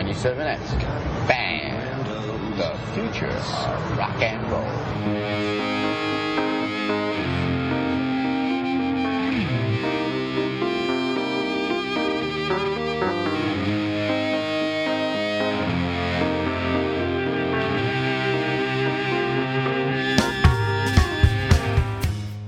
97X. Band, the future of rock and roll.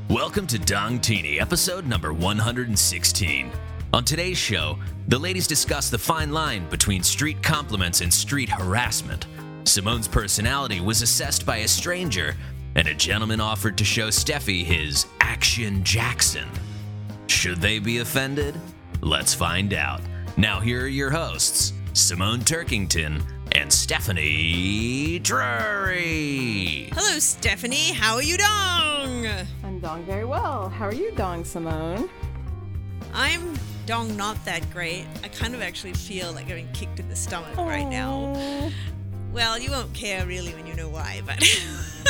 Welcome to Dong Teeny, episode number 116. On today's show, the ladies discuss the fine line between street compliments and street harassment. Simone's personality was assessed by a stranger, and a gentleman offered to show Steffi his Action Jackson. Should they be offended? Let's find out. Now, here are your hosts, Simone Turkington and Stephanie Drury. Hello, Stephanie. How are you, Dong? I'm Dong very well. How are you, Dong Simone? I'm Dong not that great. I kind of actually feel like I'm being kicked in the stomach right now. Well, you won't care really when you know why, but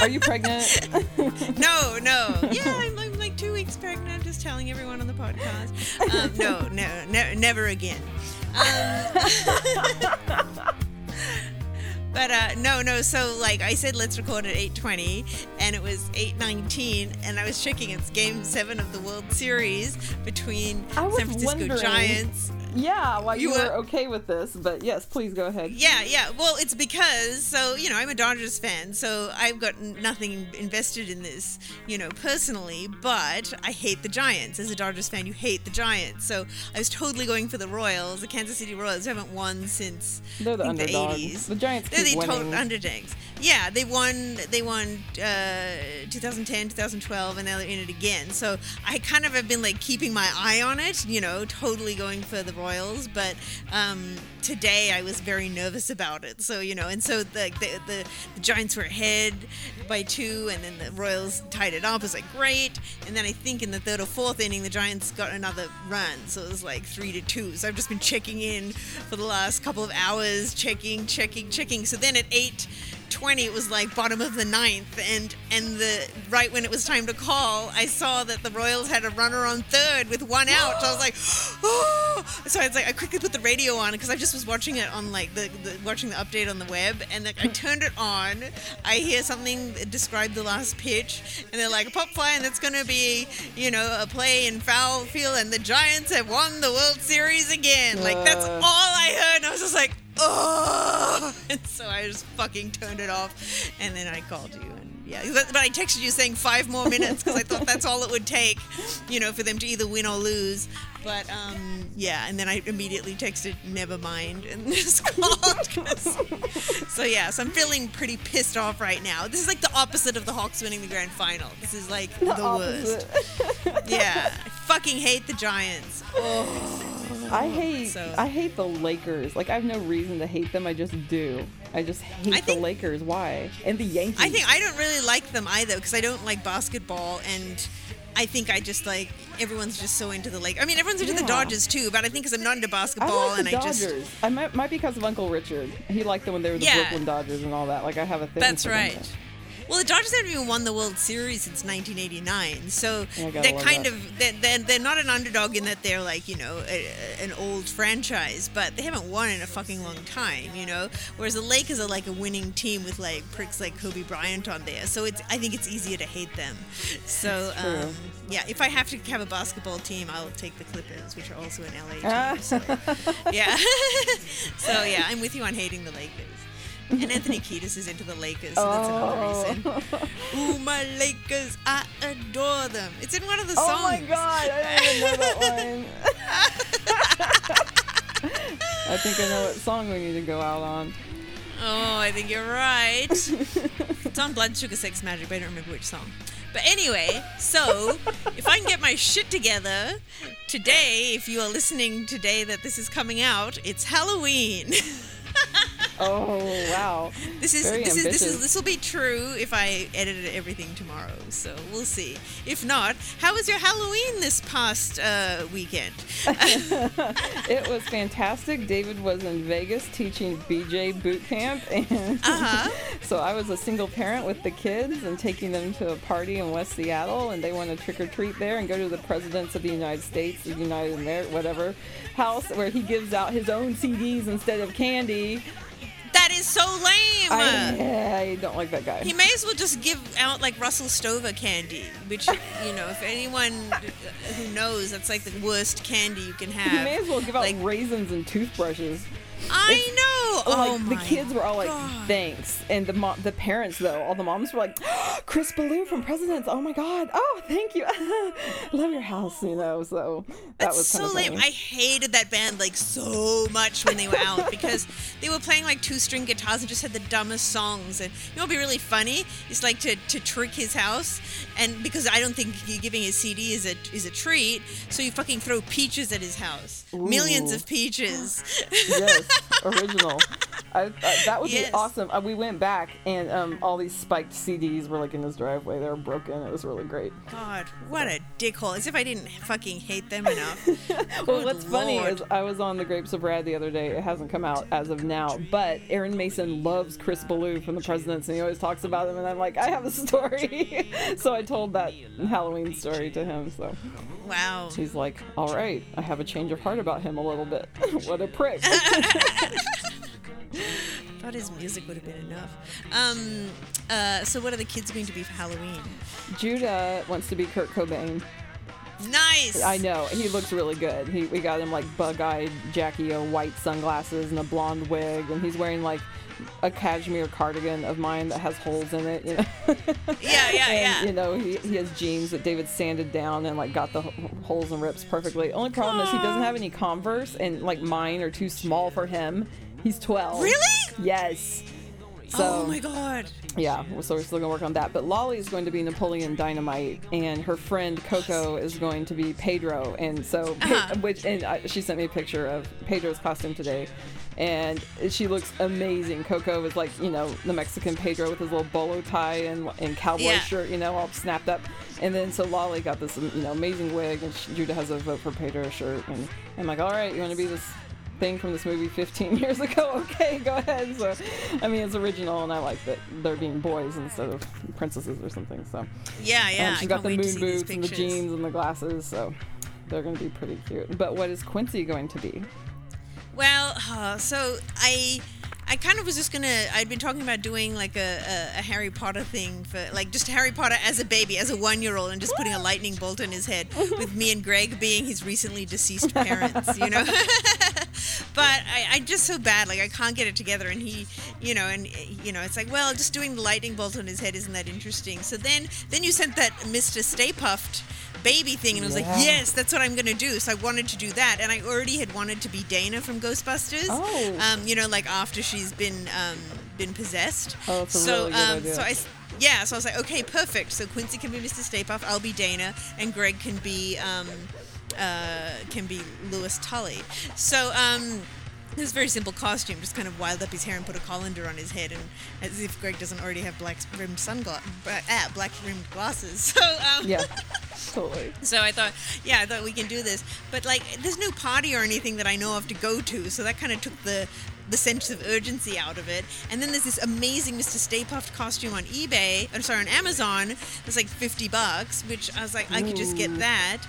Are you pregnant? no, no. Yeah, I'm, I'm like two weeks pregnant. I'm Just telling everyone on the podcast. Um, no, no, ne- never again. Um, But uh, no, no. So like I said, let's record at 8:20, and it was 8:19, and I was checking it's Game Seven of the World Series between San Francisco wondering. Giants. Yeah, well, you, You were okay with this, but yes, please go ahead. Yeah, yeah. Well, it's because so you know I'm a Dodgers fan, so I've got nothing invested in this, you know, personally. But I hate the Giants. As a Dodgers fan, you hate the Giants. So I was totally going for the Royals, the Kansas City Royals, haven't won since They're the I think the 80s. The Giants They're the total underdogs. Yeah, they won. They won uh, 2010, 2012, and they're in it again. So I kind of have been like keeping my eye on it. You know, totally going for the Royals. But um, today I was very nervous about it. So you know, and so the the, the the Giants were ahead by two, and then the Royals tied it up. It was like great. And then I think in the third or fourth inning, the Giants got another run. So it was like three to two. So I've just been checking in for the last couple of hours, checking, checking, checking. So then at eight. 20 it was like bottom of the ninth and and the right when it was time to call i saw that the royals had a runner on third with one out so i was like oh so i was like i quickly put the radio on because i just was watching it on like the, the watching the update on the web and like, i turned it on. I hear something that described the last pitch and they're like a pop fly and it's going to be you know a play in foul field and the giants have won the world series again. Like that's Uh. all i heard and i was just like oh and so i just fucking turned it off and then i called you yeah but i texted you saying five more minutes because i thought that's all it would take you know for them to either win or lose. But um yeah and then i immediately texted never mind and just called so yeah so i'm feeling pretty pissed off right now. This is like the opposite of the hawks winning the grand final. This is like the, worst. yeah i fucking hate the giants I hate So- I hate the Lakers. Like I have no reason to hate them. I just do. I just hate I the think- Lakers. Why? And the Yankees. I think I don't really like them either because I don't like basketball and I think I just like everyone's just so into the Lake. I mean, everyone's into the Dodgers too, but I think because I'm not into basketball I like and the I Dodgers. just I might, might be because of Uncle Richard. He liked them when they were the Yeah. Brooklyn Dodgers and all that. Like I have a thing. that's for them. Well, the Dodgers haven't even won the World Series since 1989, so Yeah, I gotta they're kind that. of they're, they're, they're not an underdog in that they're like you know a, an old franchise, but they haven't won in a fucking long time, you know. Whereas the Lakers are like a winning team with like pricks like Kobe Bryant on there, so it's I think it's easier to hate them. So um, yeah, if I have to have a basketball team, I'll take the Clippers, which are also an LA Ah. team. So, yeah. so yeah, I'm with you on hating the Lakers. And Anthony Kiedis is into the Lakers, so that's another oh. reason. Ooh, my Lakers, I adore them. It's in one of the songs. Oh my god, I didn't even know that one. I think I know what song we need to go out on. Oh, I think you're right. it's on Blood Sugar Sex Magik, but I don't remember which song. But anyway, so if I can get my shit together today, if you are listening today that this is coming out, it's Halloween. Oh wow. This is Very this is this is this will be true if I edited everything tomorrow. So we'll see. If not, how was your Halloween this past uh, weekend? It was fantastic. David was in Vegas teaching BJ boot camp, and Uh-huh. so I was a single parent with the kids and taking them to a party in West Seattle, and they want to trick or treat there and go to the Presidents of the United States, the United America, whatever house where he gives out his own CDs instead of candy. That is so lame. I, I don't like that guy. He may as well just give out like Russell Stover candy, which you know, if anyone who knows, that's like the worst candy you can have. He may as well give out like, raisins and toothbrushes. I know. like oh the kids were all like, God. "Thanks," and the mo- the parents though, all the moms were like, "Chris Ballew from Presidents, oh my God, oh thank you, love your house," you know. So that That's was so lame. I hated that band like so much when they were out because they were playing like two string guitars and just had the dumbest songs. And you know what'd be really funny? It's like to, to trick his house, and because I don't think giving his CD is a is a treat, so you fucking throw peaches at his house, millions of peaches. yes, original. I, I, that would Yes. be awesome. Uh, we went back and um, all these spiked CDs were like in his driveway. They were broken. It was really great. God, what a dickhole! As if I didn't fucking hate them enough. Well, what's funny is I was on the Grapes of Rad the other day. It hasn't come out as of now, but Aaron Mason loves Chris Ballew from the Presidents, and he always talks about him. And I'm like, I have a story, so I told that Halloween story to him. So Wow. he's like, All right, I have a change of heart about him a little bit. what a prick! Thought his music would have been enough. Um. Uh. So, what are the kids going to be for Halloween? Judah wants to be Kurt Cobain. Nice. I know he looks really good. He, we got him like bug-eyed Jackie O white sunglasses and a blonde wig, and he's wearing like a cashmere cardigan of mine that has holes in it. You know. Yeah, yeah, and, yeah. You know, he, he has jeans that David sanded down and like got the holes and rips perfectly. Only problem is he doesn't have any Converse, and like mine are too small for him. He's 12. Really? Yes. So oh my god. yeah, so we're still gonna work on that. But Lolly is going to be Napoleon Dynamite, and her friend Coco is going to be Pedro. And so, Uh-huh. which and uh, she sent me a picture of Pedro's costume today, and she looks amazing. Coco is like you know the Mexican Pedro with his little bolo tie and and cowboy Yeah. shirt, you know, all snapped up. And then so Lolly got this you know amazing wig, and she, Judah has a vote for Pedro shirt, and I'm like, all right, you want to be this thing from this movie 15 years ago. Okay, go ahead. So, I mean, it's original, and I like that they're being boys instead of princesses or something. So, Yeah, yeah. and she's got the moon boots and the jeans and the glasses. So, they're going to be pretty cute. But what is Quincy going to be? Well, uh, so I. I kind of was just gonna. I'd been talking about doing like a, a, a Harry Potter thing for like just Harry Potter as a baby, as a one-year-old, and just putting a lightning bolt in his head, with me and Greg being his recently deceased parents, you know. but I, I just so bad, like I can't get it together, and he, you know, and you know, it's like, well, just doing the lightning bolt on his head isn't that interesting. So then, then you sent that Mr. Stay Puft baby thing, and I was like, yes, that's what I'm gonna do. So I wanted to do that, and I already had wanted to be Dana from Ghostbusters. Oh. Um, you know, like after she's been um, been possessed. Oh, so, really um, so I, yeah, so I was like, okay, perfect. So Quincy can be Mr. Stay Puft, I'll be Dana, and Greg can be um, uh, can be Louis Tully. So um, it was a very simple costume, just kind of wild up his hair and put a colander on his head, and as if Greg doesn't already have black rimmed sunglasses, ah, black rimmed glasses. So um, Yeah, totally. so I thought, yeah, I thought we can do this. But like, there's no party or anything that I know of to go to, so that kind of took the the sense of urgency out of it. And then there's this amazing Mr. Stay Puft costume on eBay, or sorry, on Amazon. It's like 50 bucks, which I was like, I could just get that.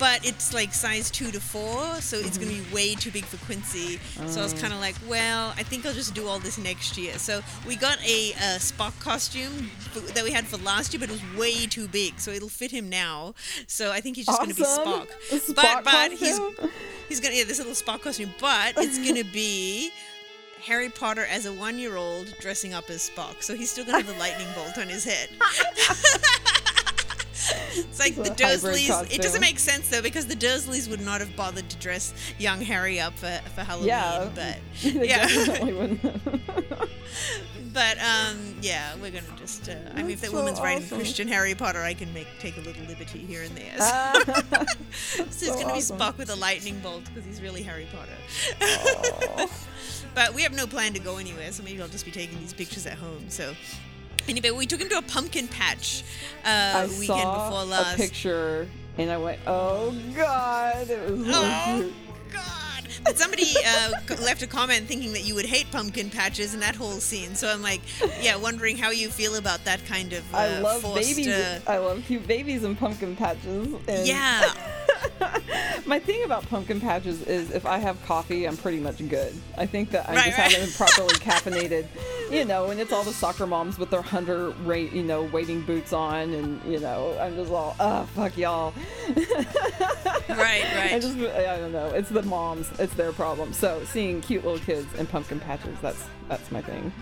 But it's like size two to four, so it's gonna be way too big for Quincy. So I was kind of like, well, I think I'll just do all this next year. So we got a, uh Spock costume that we had for last year, but it was way too big, so it'll fit him now. So I think he's just gonna be Spock. Spock but but he's he's gonna yeah this little Spock costume, but it's gonna be. Harry Potter as a one-year-old dressing up as Spock, so he's still gonna have the lightning bolt on his head. it's like It's the Dursleys. It doesn't make sense though because the Dursleys would not have bothered to dress young Harry up for, for Halloween. Yeah. but yeah, but um, yeah, we're gonna just. Uh, I mean, if that That's so woman's writing. Christian Harry Potter, I can make take a little liberty here and there. Ah, so he's gonna awesome. be Spock with a lightning bolt because he's really Harry Potter. But we have no plan to go anywhere, so maybe I'll just be taking these pictures at home. So. Anyway, we took him to a pumpkin patch uh, I weekend saw before last. a picture and I went, "Oh God!" It was so Oh cute. God! But somebody uh, left a comment thinking that you would hate pumpkin patches and that whole scene. So I'm like, yeah, wondering how you feel about that kind of. Uh, I love forced, babies. uh, I love cute babies and pumpkin patches. And yeah, My thing about pumpkin patches is if I have coffee, I'm pretty much good. I think that I Right, just right. haven't properly caffeinated. You know, and it's all the soccer moms with their hunter rate, you know, waiting boots on, and you know, I'm just all, oh fuck y'all. right, right. I just, I don't know. It's the moms. It's their problem. So seeing cute little kids in pumpkin patches, that's that's my thing.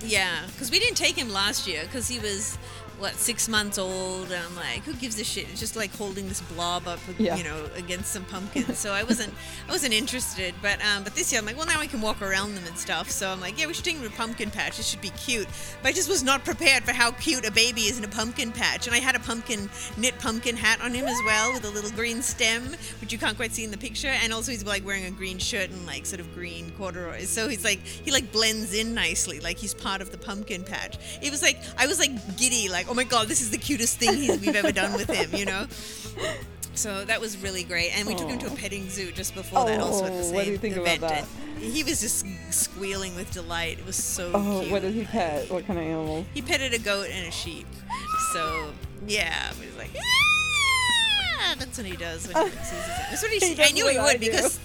Yeah, because we didn't take him last year because he was what six months old, and I'm like, who gives a shit? It's just like holding this blob up, Yeah. you know, against some pumpkins. So I wasn't, I wasn't interested. But um, but this year I'm like, well, now I can walk around them and stuff. So I'm like, yeah, we should take him to a pumpkin patch. It should be cute. But I just was not prepared for how cute a baby is in a pumpkin patch. And I had a pumpkin knit pumpkin hat on him as well with a little green stem, which you can't quite see in the picture. And also he's like wearing a green shirt and like sort of green corduroys. So he's like he like blends in nicely, like he's part of the pumpkin patch. It was like I was like giddy, like oh my god, this is the cutest thing he's, we've ever done with him, you know. So that was really great, and we took him to a petting zoo just before that, also at the Oh, same what do you think about that? and He was just squealing with delight. It was so Oh, cute. what did he pet? What kind of animal? He petted a goat and a sheep. So yeah, he was like. "Ah!" That's what he does when he sees his. That's what he. He I knew he would because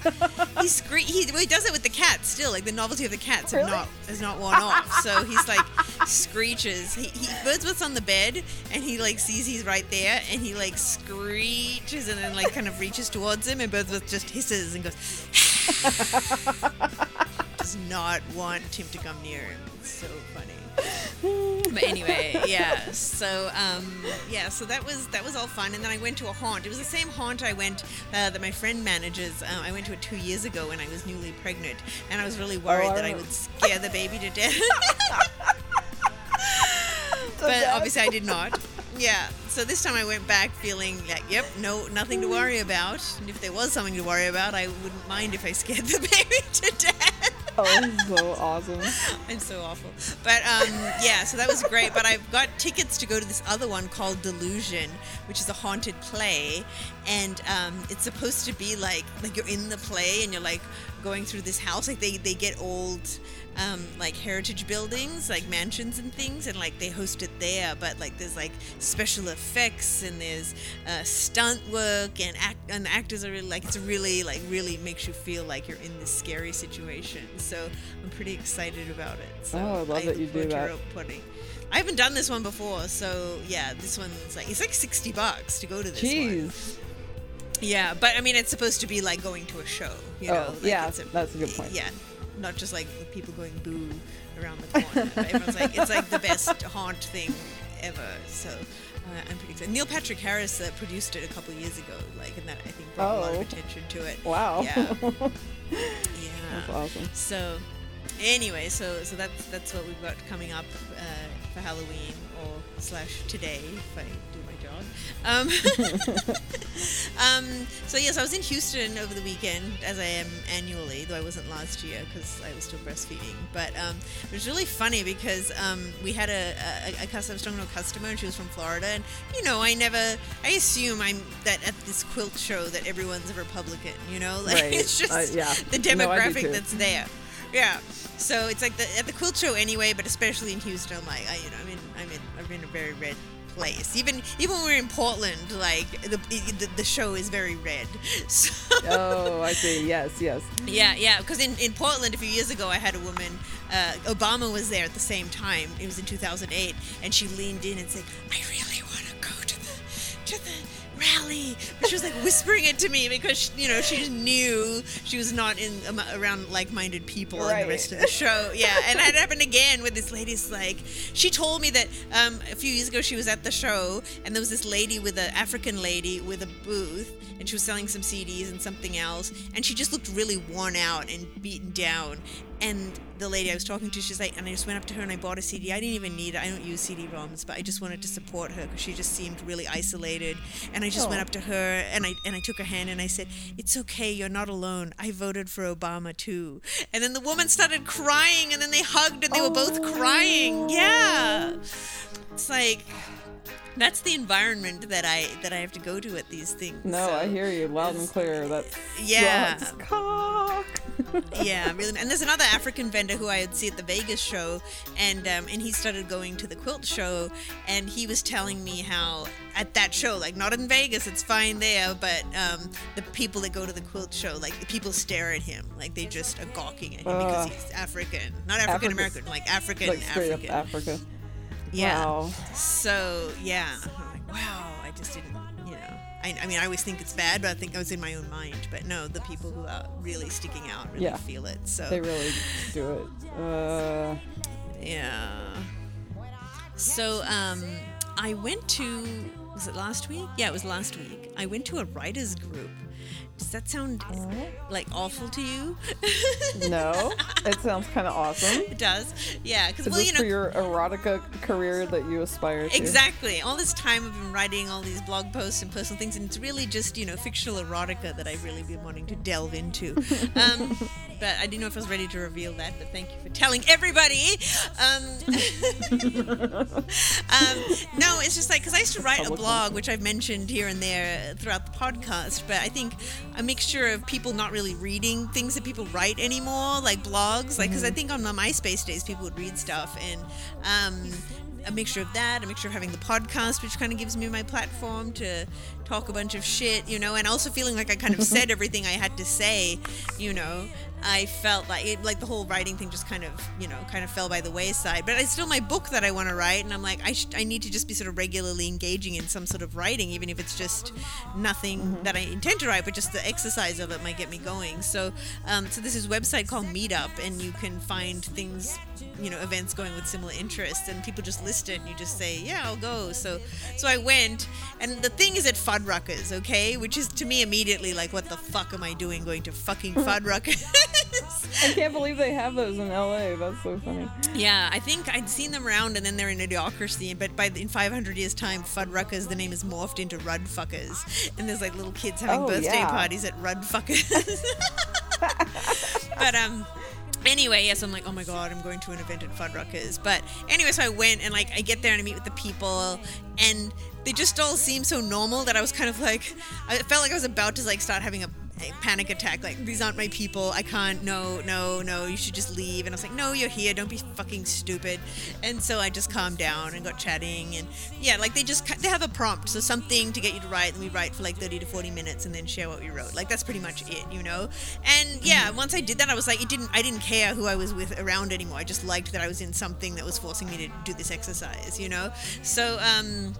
he scre- he, well, he does it with the cats still. Like the novelty of the cats Really? not has not worn off. So he's like screeches. He, he Wordsworth's on the bed and he like sees he's right there and he like screeches and then like kind of reaches towards him and Wordsworth just hisses and goes. does not want him to come near him. It's so funny. But anyway, yeah. So um, yeah, so that was that was all fun, and then I went to a haunt. It was the same haunt I went uh, that my friend manages. Um, I went to it two years ago when I was newly pregnant, and I was really worried I that I would scare the baby to death. but obviously I did not. Yeah. So this time I went back feeling like, yep, no, nothing to worry about. And if there was something to worry about, I wouldn't mind if I scared the baby to death. Oh, so awesome. I'm so awful. But um, yeah, so that was great. But I've got tickets to go to this other one called Delusion, which is a haunted play, and um, it's supposed to be like like you're in the play and you're like going through this house. Like they they get old. Um, like heritage buildings, like mansions and things, and like they host it there. But like there's like special effects and there's uh, stunt work and act and the actors are really like it's really like really makes you feel like you're in this scary situation. So I'm pretty excited about it. So Oh, I love that you do that. putting. I haven't done this one before, so yeah, this one's like it's like sixty bucks to go to this one. Yeah, but I mean, it's supposed to be like going to a show. You know, Oh, like yeah, it's that's a good point. Yeah, not just like people going boo around the corner. everyone's like, it's like the best haunt thing ever. So uh, I'm pretty excited. Neil Patrick Harris uh, produced it a couple years ago, like, and that I think brought a lot of Oh. attention to it. Wow. Yeah. yeah. That's awesome. So, anyway, so so that's that's what we've got coming up uh, for Halloween or slash today if I do my. Um, um, so yes, I was in Houston over the weekend, as I am annually, though I wasn't last year because I was still breastfeeding. But um, it was really funny because um, we had a, a, a customer, I was talking to a customer, and she was from Florida, and you know, I never, I assume I'm that at this quilt show that everyone's a Republican, you know, like Right. it's just Uh, yeah. the No, demographic too. that's there. Yeah. So it's like the, at the quilt show anyway, but especially in Houston, I'm like, I, you know, I'm in, I'm in, I'm in a very red place. Even even when we're in Portland, like the the, the show is very red. So Oh, I see. Yes, yes. yeah, yeah. Because in, in Portland a few years ago, I had a woman. Uh, Obama was there at the same time. It was in 2008, and she leaned in and said, "I really want to go to the to the rally." But she was like whispering it to me because she, you know she just knew she was not in um, around like-minded people and Right. the rest of the show. Yeah, and it happened again with this lady's like she told me that um, a few years ago she was at the show and there was this lady with an African lady with a booth and she was selling some CDs and something else and she just looked really worn out and beaten down and the lady I was talking to, she's like, and I just went up to her and I bought a CD. I didn't even need it. I don't use CD-ROMs, but I just wanted to support her because she just seemed really isolated. And I just went Oh. up to her and I and I took her hand and I said, "It's okay. You're not alone. I voted for Obama too." And then the woman started crying, and then they hugged and they were both crying. Oh. Yeah, it's like. That's the environment that I that I have to go to at these things. No, so- I hear you loud and clear. That's Yeah. that's cock. yeah, really. And there's another African vendor who I had see at the Vegas show, and um, and he started going to the quilt show, and he was telling me how at that show, like not in Vegas, it's fine there, but um, the people that go to the quilt show, like the people stare at him, like they just are gawking at him because he's African, not African American, like African like African. Africa. Yeah. Wow. So yeah, I'm like, wow, I just didn't, know. I, I mean, I always think it's bad, but I think I was in my own mind. But no, the people who are really sticking out really Yeah. feel it. So They really do it. Uh, yeah. So um, I went to was it last week? Yeah, it was last week. I went to a writers group. Does that sound like awful to you? no, it sounds kind of awesome. it does. Yeah, because well, you know, for your erotica career that you aspire to? Exactly. All this time I've been writing all these blog posts and personal things, and it's really just you know fictional erotica that I've really been wanting to delve into. Um, but I didn't know if I was ready to reveal that. But thank you for telling everybody. Um, um, no, it's just like because I used to write a blog, which I've mentioned here and there throughout the podcast. But I think a mixture of people not really reading things that people write anymore, like blogs, like because I think on the MySpace days people would read stuff and. Um, a mixture of that, a mixture of having the podcast, which kind of gives me my platform to talk a bunch of shit, you know, and also feeling like I kind of said everything I had to say, you know. I felt like it, like the whole writing thing just kind of, you know, kind of fell by the wayside. But it's still my book that I want to write, and I'm like, I, sh- I need to just be sort of regularly engaging in some sort of writing, even if it's just nothing that I intend to write, but just the exercise of it might get me going. So, um, so this is a website called Meetup, and you can find things, you know, events going with similar interests, and people just list it, and you just say, yeah, I'll go. So, so I went, and the thing is at Fuddruckers, okay, which is to me immediately like, what the fuck am I doing going to fucking Fuddruckers? I can't believe they have those in LA. That's so funny. Yeah, I think I'd seen them around, and then they're in Idiocracy. But by the, in 500 years' time, Fuddruckers, the name is morphed into Rudfuckers, and there's like little kids having Oh, birthday yeah. parties at Rudfuckers. but um. Anyway, yes, I'm like, oh my god, I'm going to an event at Fuddruckers. But anyway, so I went and like I get there and I meet with the people, and they just all seem so normal that I was kind of like, I felt like I was about to like start having a, a panic attack. Like these aren't my people. I can't. No, no, no. You should just leave. And I was like, no, you're here. Don't be fucking stupid. And so I just calmed down and got chatting. And yeah, like they just they have a prompt, so something to get you to write. And we write for like 30 to 40 minutes and then share what we wrote. Like that's pretty much it, you know. And yeah, once I did that, I was like, it didn't. I didn't care who I was with around anymore. I just liked that I was in something that was forcing me to do this exercise, you know. So um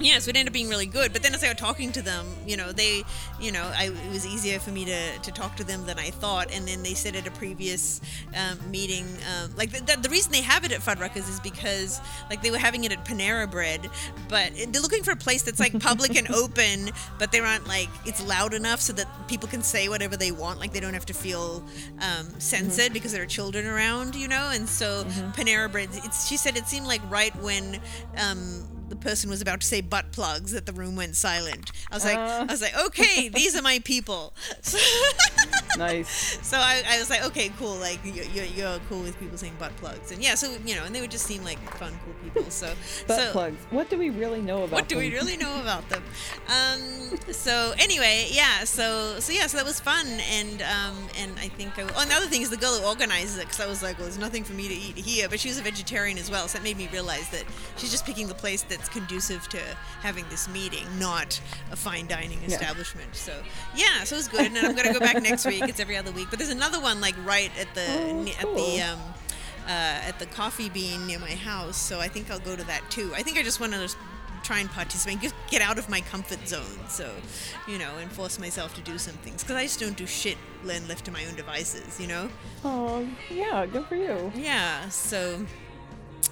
yeah, so it ended up being really good. But then as I was talking to them, you know, they, you know, I, it was easier for me to, to talk to them than I thought. And then they said at a previous um, meeting, um, like the, the, the reason they have it at Fuddruckers is because like they were having it at Panera Bread, but they're looking for a place that's like public and open, but they aren't like it's loud enough so that people can say whatever they want. Like they don't have to feel um, censored because there are children around, you know. And so Panera Bread, it's, she said it seemed like right when. The person was about to say butt plugs that the room went silent. I was like, I was like, okay, these are my people. Nice. So I, I was like, okay, cool. Like you're, you're, you're cool with people saying butt plugs, and yeah, so you know, and they would just seem like fun, cool people. So Butt so, plugs. What do we really know about what do we them? really know about them? Um, so anyway, yeah. So so yeah. So that was fun, and um, and I think I, oh, and the other thing is the girl who organizes it, because I was like, well, there's nothing for me to eat here, but she was a vegetarian as well, so that made me realize that she's just picking the place that's conducive to having this meeting, not a fine dining Yeah. establishment. So yeah, so it was good, and I'm gonna go back next week. It's every other week, but there's another one like right at the Oh, at cool. the um, uh, at the coffee bean near my house, so I think I'll go to that too. I think I just want to try and participate, just get out of my comfort zone, so you know, and force myself to do some things because I just don't do shit when left to my own devices, you know. Oh, yeah. Good for you. Yeah, so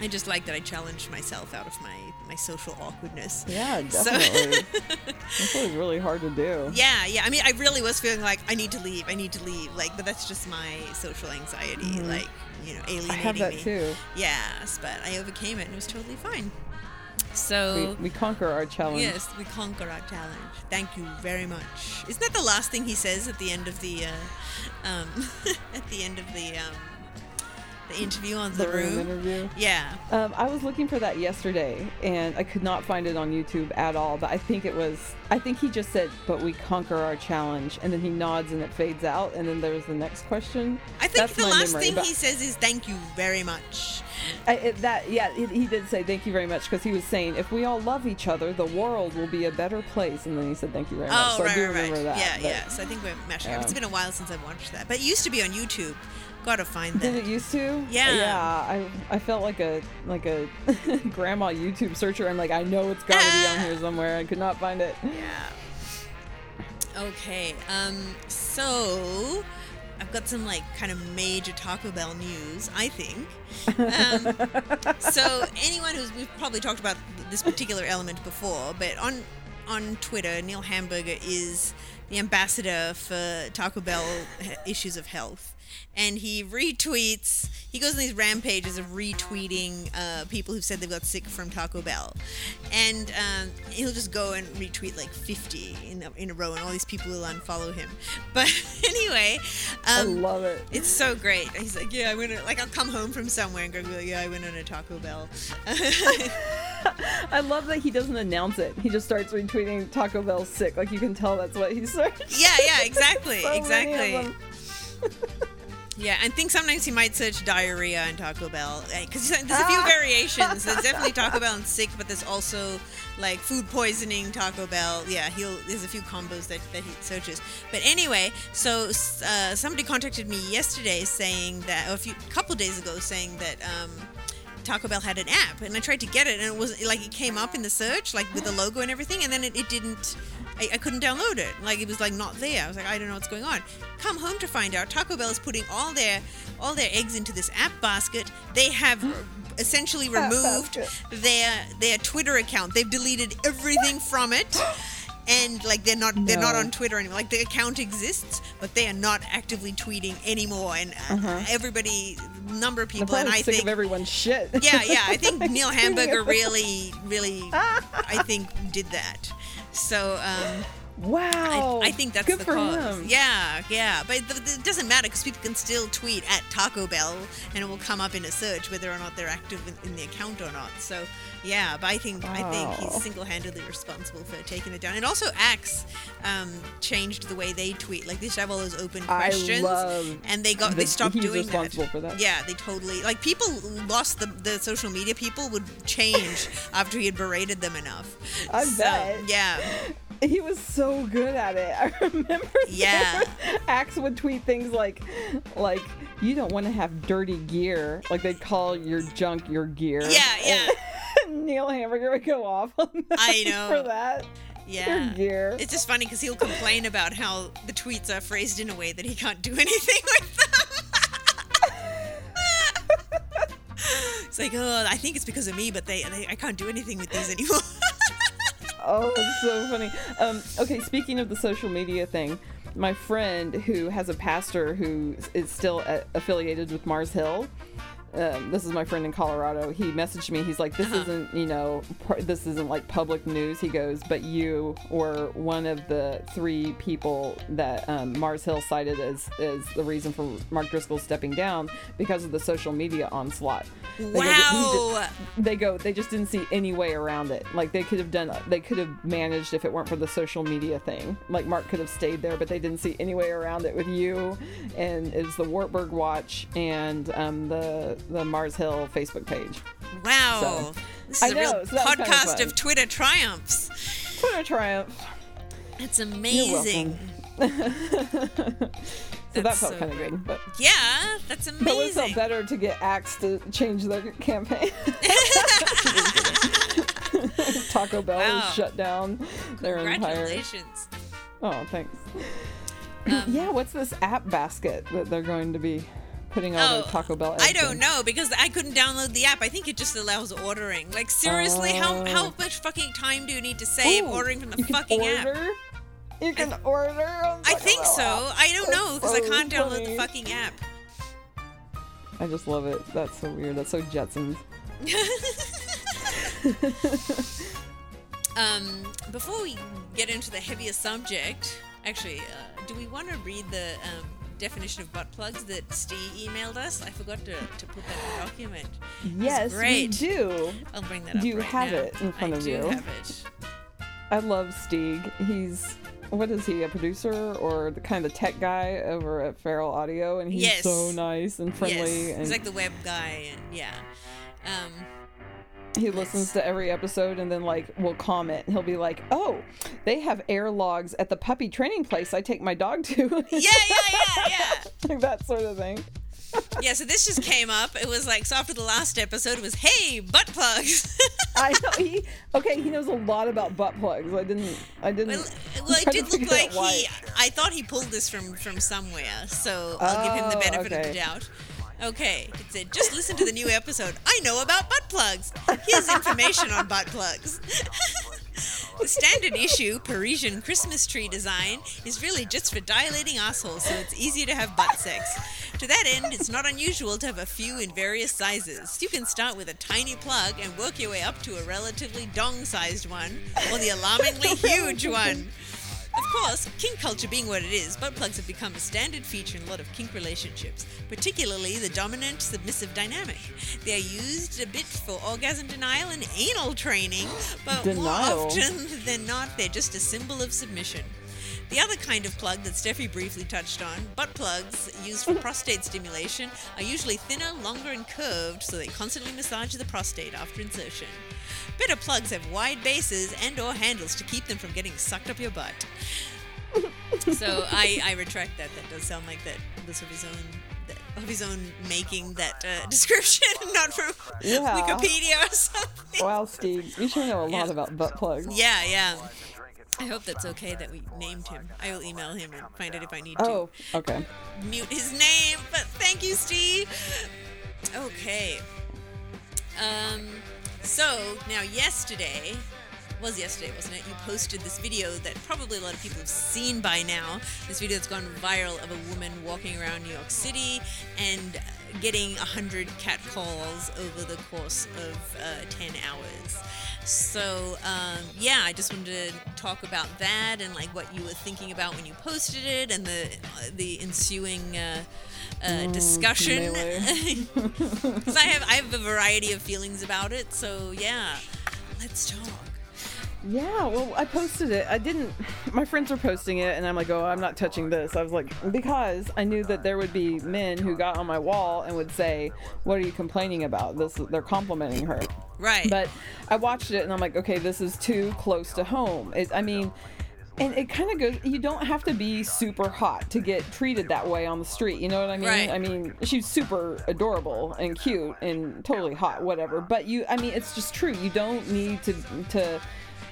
I just like that I challenged myself out of my my social awkwardness. Yeah, So- definitely. That's always really hard to do. Yeah, yeah. I mean, I really was feeling like I need to leave. I need to leave. Like, but that's just my social anxiety. Like, you know, alienating Mm-hmm. I have that me. too. Yes, but I overcame it and it was totally fine. We, So. we conquer our challenge. Yes, we conquer our challenge. Thank you very much. Isn't that the last thing he says at the end of the, uh, um, at the end of the, um, the interview on the, The room room? interview. Yeah. Um, I was looking for that yesterday, and I could not find it on YouTube at all. But I think it was. I think he just said, "But we conquer our challenge," and then he nods and it fades out, and then there's the next question. I think That's the last memory, thing he says is "Thank you very much." I, it, that yeah, it, he did say thank you very much because he was saying if we all love each other, the world will be a better place, and then he said thank you very much. Oh, so I do right, remember right. that. yeah, but- yeah. So I think we're mashing up. It's been a while since I've watched that, but it used to be on YouTube. Gotta find Did it used to? Yeah. Yeah. I I felt like a like a grandma YouTube searcher. I'm like I know it's got to be on here somewhere. I could not find it. Yeah. Okay. Um. So. I've got some like kind of major Taco Bell news, I think. Um, so anyone who's we've probably talked about this particular element before, but on on Twitter, Neil Hamburger is the ambassador for Taco Bell issues of health, and he retweets. He goes on these rampages of retweeting uh, people who've said they've got sick from Taco Bell, and um, he'll just go and retweet like 50 in a, in a row, and all these people will unfollow him. But anyway, I um, love it. it's so great. He's like, yeah, I went. On, like, I'll come home from somewhere and go, like, yeah, I went on a Taco Bell. I love that he doesn't announce it. He just starts retweeting Taco Bell sick. Like you can tell that's what he searched. yeah, yeah, exactly, So exactly. Yeah, and think sometimes he might search diarrhea and Taco Bell because there's a Ah. few variations. There's definitely Taco Bell and sick, but there's also like food poisoning Taco Bell. Yeah, he'll there's a few combos that, that he searches. But anyway, so uh, somebody contacted me yesterday saying that, or a few couple days ago, saying that. Um, Taco Bell had an app, and I tried to get it, and it wasn't like it came up in the search, like with the logo and everything, and then it, it didn't. I, I couldn't download it. Like it was like not there. I was like, I don't know what's going on. Come home to find out, Taco Bell is putting all their all their eggs into this app basket. They have essentially removed their their Twitter account. They've deleted everything from it. And like they're not they're not on Twitter anymore. Like the account exists, but they are not actively tweeting anymore. And uh, everybody, number of people, and I sick think of everyone's shit. yeah, yeah. I think Neil Hamburger really, really, I think did that. So um, wow. I, I think that's good the for cause. him. Yeah, yeah. But it, it doesn't matter because people can still tweet at Taco Bell and it will come up in a search whether or not they're active in, in the account or not. So yeah, but I think I think he's single-handedly responsible for taking it down. And also Axe um, changed the way they tweet. Like they to have all those open questions, and they got they stopped doing that. that. Yeah, they totally like people lost the the social media people would change after he had berated them enough. I So, bet. Yeah. He was so good at it. I remember. Yeah. Axe would tweet things like, like you don't want to have dirty gear. Like they'd call your junk your gear. Yeah, yeah. And Neil Hamburger would go off on that I know. for that. Yeah. Your gear. It's just funny because he'll complain about how the tweets are phrased in a way that he can't do anything with them. it's like, oh, I think it's because of me, but they, they I can't do anything with these anymore. Oh, it's so funny. Um, okay, speaking of the social media thing, my friend who has a pastor who is still a- affiliated with Mars Hill. Um, this is my friend in Colorado. He messaged me. He's like, "This Uh-huh. isn't, you know, pr- this isn't like public news." He goes, "But you were one of the three people that um, Mars Hill cited as as the reason for Mark Driscoll stepping down because of the social media onslaught." They go, wow. they go they just didn't see any way around it like they could have done they could have managed if it weren't for the social media thing like mark could have stayed there but they didn't see any way around it with you and it's the wartburg watch and um, the the mars hill facebook page Wow. So, this I is a know, real so that was kinda podcast of Twitter triumphs. twitter triumph It's amazing. so that That's felt so kind of good but Yeah, that's amazing. but it felt better to get axe to change their campaign taco bell Wow. shut down their Congratulations. Oh, thanks. Um, yeah, what's this app basket that they're going to be putting all the Taco Bell. Oh, I don't in. know because I couldn't download the app. I think it just allows ordering. Like seriously, how how Oh. much fucking time do you need to save Ooh, ordering from the you can fucking app? order? You can order. on I think so. app. I don't know because I can't so download the fucking app. I just love it. That's so weird. That's so Jetsons. Um, before we get into the heavier subject, actually, uh, do we want to read the um, definition of butt plugs that Steve emailed us? I forgot to, to put that in the document. Yes, we great. do. I'll bring that up. Do you right have now. it in front I of do you? have it. I love Steve. He's what is he? A producer or the kind of tech guy over at Feral Audio, and he's Yes. so nice and friendly. yes, and he's like the web guy, and yeah. Um, he listens to every episode and then like will comment. He'll be like, "Oh, they have air logs at the puppy training place I take my dog to." yeah, yeah, yeah, yeah. like that sort of thing. Yeah, so this just came up. It was like so after the last episode, it was hey butt plugs. I know he okay. He knows a lot about butt plugs. I didn't. I didn't. well, well, it did look like he. I thought he pulled this from from somewhere, so I'll give him the Oh, benefit of the doubt. Okay, it said just listen to the new episode. I know about butt plugs. Here's information on butt plugs. The standard issue Parisian Christmas tree design is really just for dilating assholes, so it's easier to have butt sex. To that end, it's not unusual to have a few in various sizes. You can start with a tiny plug and work your way up to a relatively dong-sized one, or the alarmingly huge one. Of course, kink culture being what it is, butt plugs have become a standard feature in a lot of kink relationships, particularly the dominant submissive dynamic. They are used a bit for orgasm denial and anal training, but more Denial? often than not, they're just a symbol of submission. The other kind of plug that Steffi briefly touched on, butt plugs used for prostate stimulation, are usually thinner, longer, and curved, so they constantly massage the prostate after insertion. Better plugs have wide bases and or handles to keep them from getting sucked up your butt. so I, I retract that. That does sound like that was of his own of his own making that uh, description, not from Yeah. Wikipedia or something. Wow, Steve, you sure know a lot Yeah. about butt plugs. Yeah, yeah. I hope that's okay that we named him. I will email him and find out if I need to. Oh, okay. mute his name. But thank you, Steve. Okay. Um. So now, yesterday was yesterday, wasn't it? You posted this video that probably a lot of people have seen by now. This video that's gone viral of a woman walking around New York City and getting a hundred cat calls over the course of uh, ten hours. So um, yeah, I just wanted to talk about that and like what you were thinking about when you posted it and the uh, the ensuing uh, uh, discussion. Because I have I have a variety of feelings about it. So yeah, let's talk. Yeah, well, I posted it. I didn't. My friends were posting it, and I'm like, oh, I'm not touching this. I was like, because I knew that there would be men who got on my wall and would say, "What are you complaining about?" This, they're complimenting her. Right. But I watched it, and I'm like, okay, this is too close to home. It, I mean. And it kind of goes. You don't have to be super hot to get treated that way on the street. You know what I mean? Right. I mean, she's super adorable and cute and totally hot, whatever. But you, I mean, it's just true. You don't need to to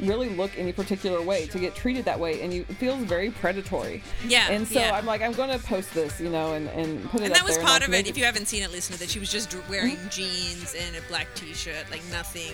really look any particular way to get treated that way, and you it feels very predatory. Yeah, And so yeah. I'm like, I'm going to post this, you know, and and put it. and that was part of it. If you haven't seen it, listen to that. She was just wearing Mm-hmm. jeans and a black T-shirt, like nothing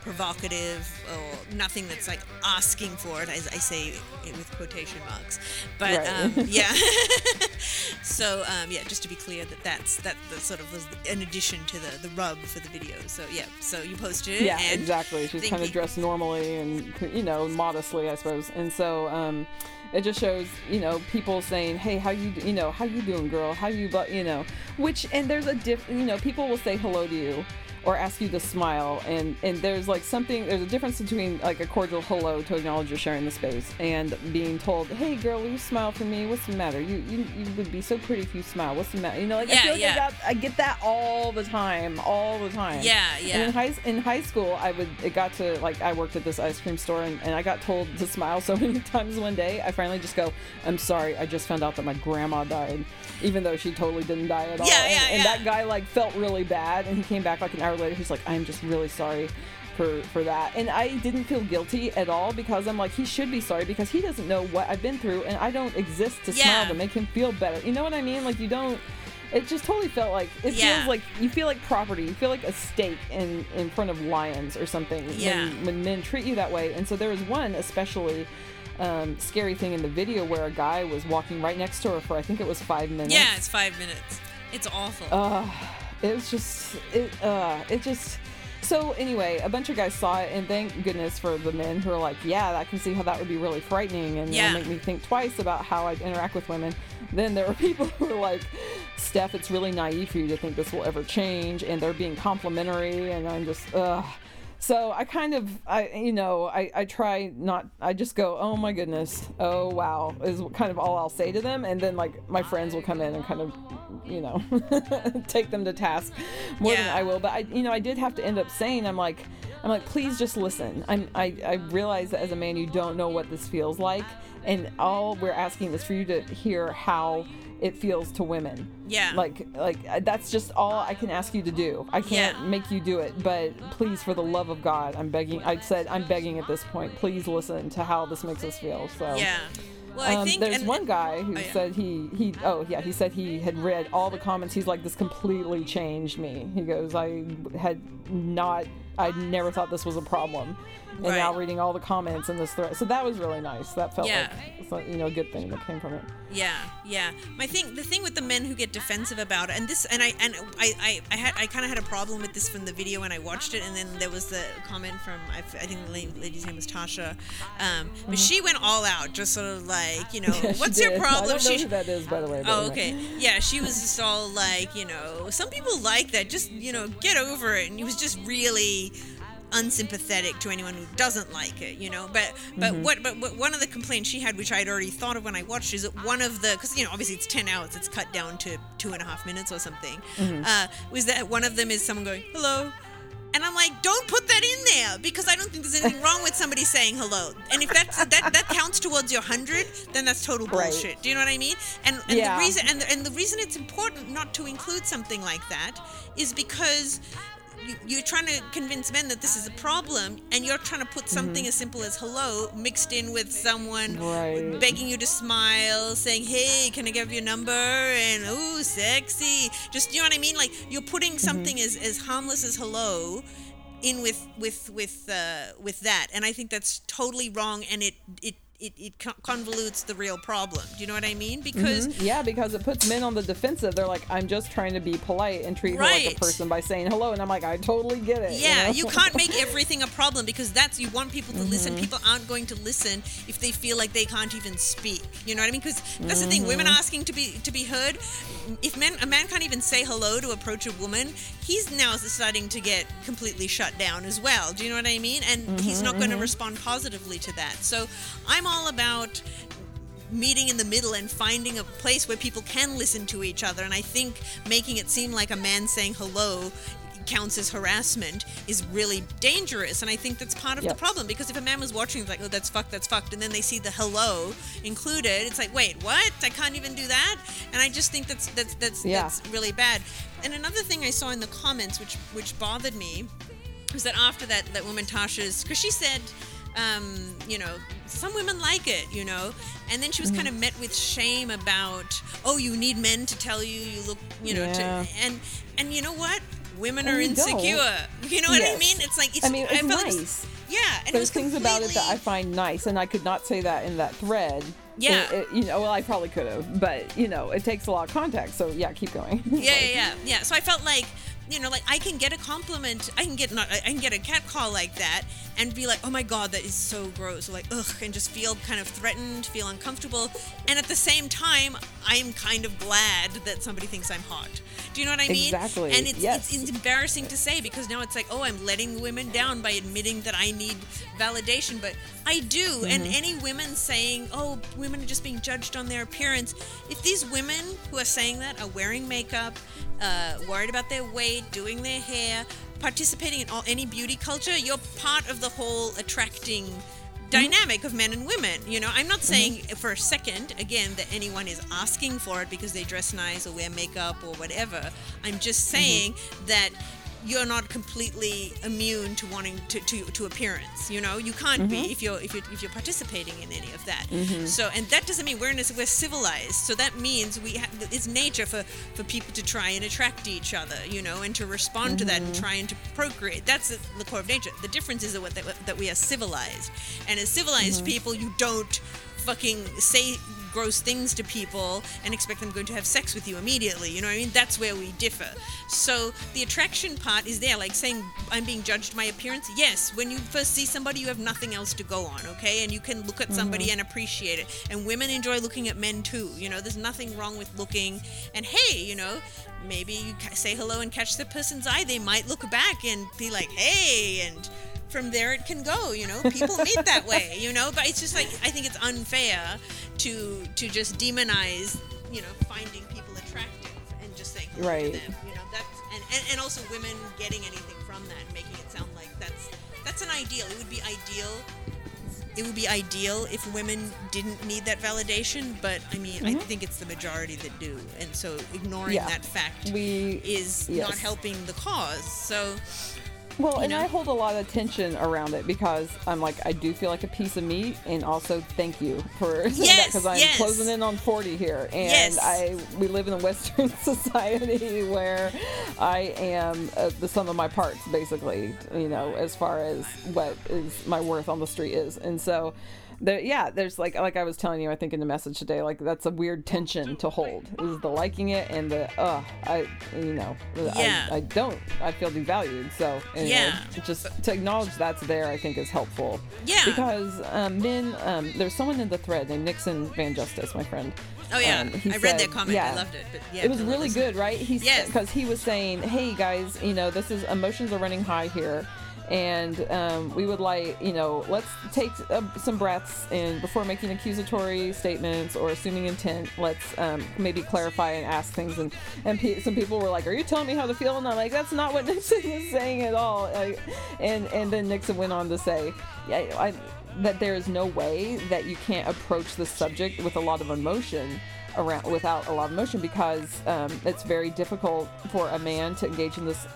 provocative or nothing that's like asking for it. As I say it with quotation marks, but Right. um, yeah. so um, yeah, just to be clear that that's that, that sort of was an addition to the the rub for the video. So yeah, so you posted it. yeah and exactly she's kind of dressed normally and you know modestly i suppose. And so um it just shows you know people saying hey how you you know how you doing girl? How you but you know which and there's a diff you know people will say hello to you or ask you to smile. And and there's like something there's a difference between like a cordial hello to acknowledge you're sharing the space and being told hey girl will you smile for me? What's the matter? You you, you would be so pretty if you smile. What's the matter? You know like i feel like I, got, I get that all the time all the time. Yeah, and yeah. in high in high school, I would it got to like I worked at this ice cream store and, and I got told to smile so many times one day. I finally just go, "I'm sorry, I just found out that my grandma died," even though she totally didn't die at all. Yeah, and, yeah, and yeah. that guy like felt really bad, and he came back like an hour later. He's like, "I'm just really sorry." For, for that and I didn't feel guilty at all because I'm like he should be sorry because he doesn't know what I've been through and I don't exist to Yeah. smile to make him feel better you know what I mean like you don't it just totally felt like it Yeah. feels like you feel like property. You feel like a stake in in front of lions or something Yeah. when when men treat you that way. And so there was one especially um, scary thing in the video where a guy was walking right next to her for I think it was five minutes. Yeah, it's five minutes. It's awful. Uh, it was just it uh it just so anyway a bunch of guys saw it and thank goodness for the men who are like yeah i can see how that would be really frightening and Yeah. make me think twice about how i interact with women then there were people who were like steph it's really naive for you to think this will ever change and they're being complimentary and i'm just ugh so I kind of, I you know, I, I try not. I just go, oh my goodness, oh wow, is kind of all I'll say to them, and then like my friends will come in and kind of, you know, take them to task more than I will. But I, you know, I did have to end up saying, I'm like, I'm like, please just listen. I'm, I, I realize that as a man, you don't know what this feels like, and all we're asking is for you to hear how it feels to women. Yeah. Like, like uh, that's just all I can ask you to do. I can't Yeah. make you do it, but please, for the love of God, I'm begging. I said I'm begging at this point. Please listen to how this makes us feel. So yeah. Well, I um, think there's and- one guy who Oh, yeah. said he he oh yeah he said he had read all the comments. He's like this completely changed me. He goes I had not I never thought this was a problem, and now reading all the comments and this thread. So that was really nice. That felt Yeah. like you know a good thing that came from it. Yeah, yeah. My thing, the thing with the men who get defensive about it, and this, and I, and I, I, I had, I kind of had a problem with this from the video when I watched it, and then there was the comment from, I think the lady's name was Tasha, um, but she went all out, just sort of like, you know, Mm-hmm. Yeah, what's your did. problem? I don't know She- who that is, by the way. Oh, anyway. okay. Yeah, she was just all like, you know, some people like that. Just, you know, get over it. And he was just really unsympathetic to anyone who doesn't like it, you know. But but Mm-hmm. what but what, one of the complaints she had, which I'd already thought of when I watched, is that one of the because you know obviously it's ten hours, it's cut down to two and a half minutes or something. Mm-hmm. Uh, was that one of them is someone going hello. And I'm like, don't put that in there because I don't think there's anything wrong with somebody saying hello. And if that's that that counts towards your hundred, then that's total Right. bullshit. Do you know what I mean? And, and Yeah. the reason and the, and the reason it's important not to include something like that is because you, you're trying to convince men that this is a problem, and you're trying to put something as simple as hello mixed in with someone Right. begging you to smile, saying, "Hey, can I give you a number?" and "Ooh, sexy." Just you know what I mean? Like you're putting something as as harmless as hello in with with with uh, with that, and I think that's totally wrong, and it it it, it convolutes the real problem. Do you know what I mean? Because Mhm. Yeah, because it puts men on the defensive. They're like, I'm just trying to be polite and treat her like a person by saying hello. And I'm like, I totally get it. Yeah, know? you can't make everything a problem because that's you want people to Mm-hmm. listen. People aren't going to listen if they feel like they can't even speak. You know what I mean? Because that's the thing. Mm-hmm. Women asking to be to be heard. If men a man can't even say hello to approach a woman, he's now starting to get completely shut down as well. Do you know what I mean? And he's not Mm-hmm, going to respond positively to that. So I'm all about meeting in the middle and finding a place where people can listen to each other. And I think making it seem like a man saying hello counts as harassment is really dangerous. And I think that's part of Yep. the problem because if a man was watching, it's like, oh, that's fucked, that's fucked, and then they see the hello included, it's like, wait, what? I can't even do that. And I just think that's that's that's Yeah. that's really bad. And another thing I saw in the comments, which which bothered me, was that after that that woman Tasha's because she said um, you know some women like it you know and then she was Mm-hmm. kind of met with shame about oh you need men to tell you you look you know Yeah. to and and you know what women And are you don't. insecure you know what i mean it's like it's I mean, it's was- nice. yeah and There's things about it that I find nice, and I could not say that in that thread. Yeah. It- it- you know, well, I probably could have, but you know, it takes a lot of context. So yeah, keep going. yeah, yeah, yeah, yeah. So I felt like, you know, like I can get a compliment, I can get not, I can get a cat call like that, and be like, oh my god, that is so gross, or like ugh, and just feel kind of threatened, feel uncomfortable, and at the same time, I'm kind of glad that somebody thinks I'm hot. Do you know what I mean? Exactly, And it's, yes. it's it's embarrassing to say because now it's like, oh, I'm letting women down by admitting that I need validation, but I do. And Mm-hmm. any women saying, oh, women are just being judged on their appearance, if these women who are saying that are wearing makeup, uh, worried about their weight, doing their hair, participating in all, any beauty culture, you're part of the whole attracting dynamic of men and women. You know, I'm not mm-hmm. saying for a second, again, that anyone is asking for it because they dress nice or wear makeup or whatever. I'm just mm-hmm. saying that you're not completely immune to wanting to, to, to appearance. You know, you can't be mm-hmm. if you're if you're if you're participating in any of that. Mm-hmm. So, and that doesn't mean we're in a, we're civilized. So that means we have it's nature for for people to try and attract each other. You know, and to respond to that and mm-hmm. try and to procreate. That's the, the core of nature. The difference is that what that, that we are civilized, and as civilized people, you don't fucking say gross things to people and expect them going to have sex with you immediately. You know what I mean? That's where we differ. So the attraction part is there, like saying I'm being judged my appearance. Yes, when you first see somebody, you have nothing else to go on, okay? And you can look at somebody mm-hmm. and appreciate it. And women enjoy looking at men too. You know, there's nothing wrong with looking. And hey, you know, maybe you say hello and catch the person's eye. They might look back and be like, hey, and from there it can go you know? People meet that way you know? But it's just like i think it's unfair to to just demonize you know finding people attractive and just saying Right. to them you know? That's and, and and also women getting anything from that and making it sound like that's that's an ideal. It would be ideal it would be ideal if women didn't need that validation but i mean i mm-hmm. think it's the majority that do. And so ignoring Yeah. that fact We- is not helping the cause. So Well, you and know? I hold a lot of tension around it because I'm like, I do feel like a piece of meat, and also thank you for saying that Yes, because I'm yes. closing in on 40 here, and Yes. I we live in a Western society where I am uh, the sum of my parts, basically, you know, as far as what is my worth on the street is, and so. There, yeah, there's like like I was telling you, I think in the message today, like that's a weird tension to hold. Is the liking it and the uh, I you know, Yeah. I, I don't, I feel devalued. So anyway, Yeah. just to acknowledge that's there, I think is helpful. Yeah. Because um, men, um, there's someone in the thread named Nixon Van Justice, my friend. Oh yeah, Um, I read that comment. yeah. I loved it. But yeah, it was really good, right? He Yes. because he was saying, "Hey guys, you know, this is emotions are running high here." And um, we would like, you know, let's take uh, some breaths and before making accusatory statements or assuming intent, let's um, maybe clarify and ask things. And and pe- some people were like, "Are you telling me how to feel?" And I'm like, "That's not what Nixon is saying at all." I, and and then Nixon went on to say, "Yeah, I, that there is no way that you can't approach the subject with a lot of emotion." Around without a lot of emotion because um, it's very difficult for a man to engage in this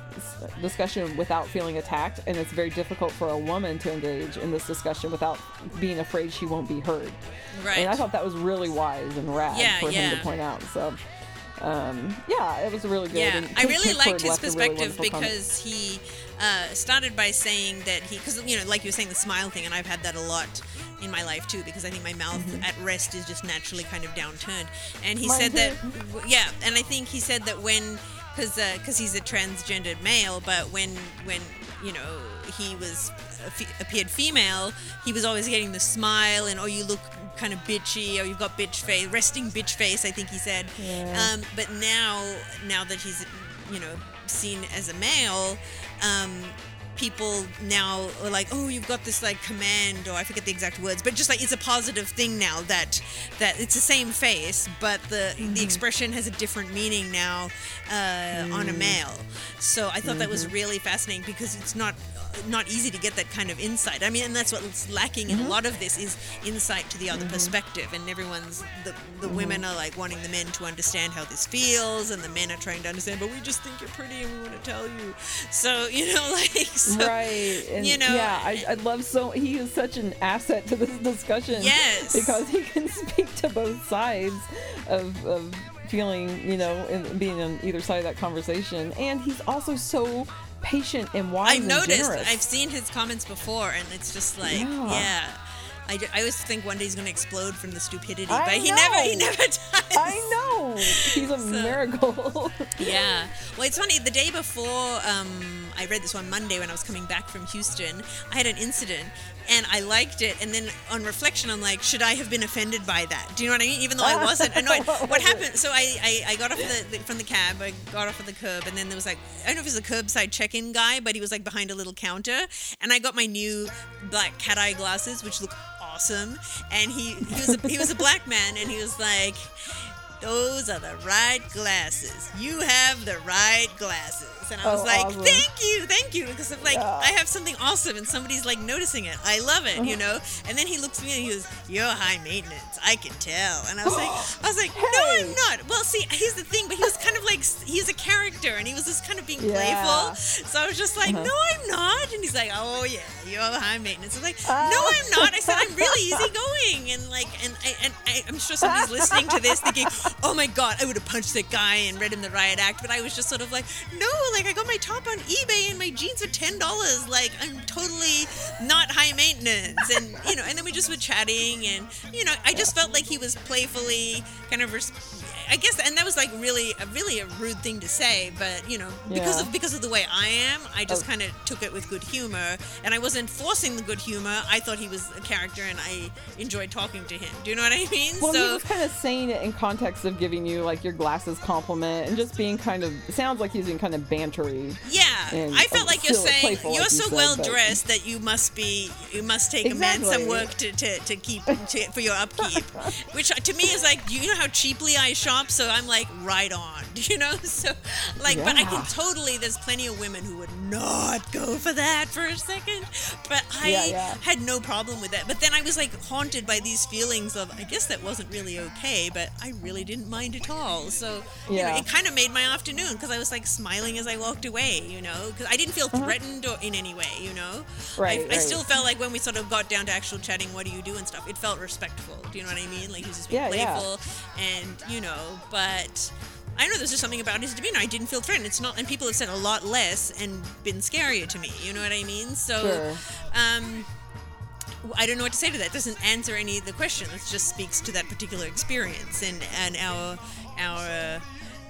discussion without feeling attacked and it's very difficult for a woman to engage in this discussion without being afraid she won't be heard Right. and i thought that was really wise and rad Yeah, for him to point out so um, yeah it was really good Yeah, I really liked his a really perspective comment. because he uh, started by saying that he, because you know, like you were saying, the smile thing, and I've had that a lot in my life too, because I think my mouth at rest is just naturally kind of downturned. And he Mm-hmm. Mine said that, too. yeah, and I think he said that when, because because he's a transgendered male, but when when you know he was appeared female, he was always getting the smile and oh you look kind of bitchy or you've got bitch face, resting bitch face. I think he said. Yeah. Um, but now now that he's you know seen as a male. Um, people now are like oh you've got this like command or i forget the exact words but just like it's a positive thing now that that it's the same face but the the mm-hmm. expression has a different meaning now uh, on a mm. male. So i thought that was mm-hmm. really fascinating because it's not not easy to get that kind of insight. I mean, and that's what's lacking in a mm-hmm. lot of this is insight to the other mm-hmm. perspective. And everyone's the the mm-hmm. women are like wanting the men to understand how this feels, and the men are trying to understand. But we just think you're pretty, and we want to tell you. So you know, like so, right and you know, yeah I, I love so he is such an asset to this discussion Yes. because he can speak to both sides of, of feeling you know and being on either side of that conversation and he's also so patient and wise I've noticed. I've seen his comments before, and it's just like, Yeah. yeah. I, I always think one day he's going to explode from the stupidity, I but he never he never does. I know he's a miracle Yeah. Well, it's funny. The day before um, I read this one Monday when I was coming back from Houston, I had an incident and I liked it. And then on reflection, I'm like, should I have been offended by that? Do you know what I mean? Even though I wasn't annoyed. What what happened? So I, I, I got off the, the from the cab. I got off at the curb, and then there was like I don't know if it was a curbside check-in guy, but he was like behind a little counter, and I got my new black cat eye glasses, which look awesome. And he he was a, he was a black man, and he was like those are the right glasses. You have the right glasses. And I was Oh, like, awesome. thank you, thank you. Because I'm like, Yeah. I have something awesome and somebody's like noticing it. I love it, you know? And then he looks at me and he goes, You're high maintenance. I can tell. And I was like, I was like, No, I'm not. Well, see, here's the thing, but he was kind of like, he's a character and he was just kind of being Yeah. playful. So I was just like, Uh-huh. No, I'm not. And he's like, Oh, yeah, you're high maintenance. I'm like, Ah. No, I'm not. I said, I'm really easygoing. And like, and, I, and I, I'm sure somebody's listening to this thinking, Oh my God, I would have punched that guy and read him the riot act. But I was just sort of like, No, like, I got my top on eBay and my jeans are $10. Like, I'm totally not high maintenance. And, you know, and then we just were chatting and, you know, I just felt like he was playfully kind of. Res- I guess, and that was like really, a really a rude thing to say, but you know, because Yeah. of because of the way I am, I just Oh. kind of took it with good humor, and I wasn't forcing the good humor. I thought he was a character, and I enjoyed talking to him. Do you know what I mean? Well, he was kind of saying it in context of giving you like your glasses compliment and just being kind of. Sounds like he's being kind of bantery. yeah, and, I felt like you're saying playful, you're like you so said, well but- dressed that you must be, you must take a man some work to, to, to keep to, for your upkeep, which to me is like, you know how cheaply I shop, so I'm like right on, you know. So like, but I can totally. There's plenty of women who would not go for that for a second, but I Yeah, yeah. had no problem with that. But then I was like haunted by these feelings of, I guess that wasn't really okay, but I really didn't mind at all. So you know, it kind of made my afternoon because I was like smiling as I walked away, you know, because I didn't feel threatened or in any way, you know. Uh-huh. Right, I, I still felt like when we sort of got down to actual chatting, what do you do and stuff, it felt respectful. Do you know what I mean? Like he was just being Yeah, yeah. playful, and you know, but. I know there's just something about his demeanor. I didn't feel threatened. It's not, and people have said a lot less and been scarier to me. You know what I mean? So, Sure. um, I don't know what to say to that. It doesn't answer any of the questions. It just speaks to that particular experience and and our our uh,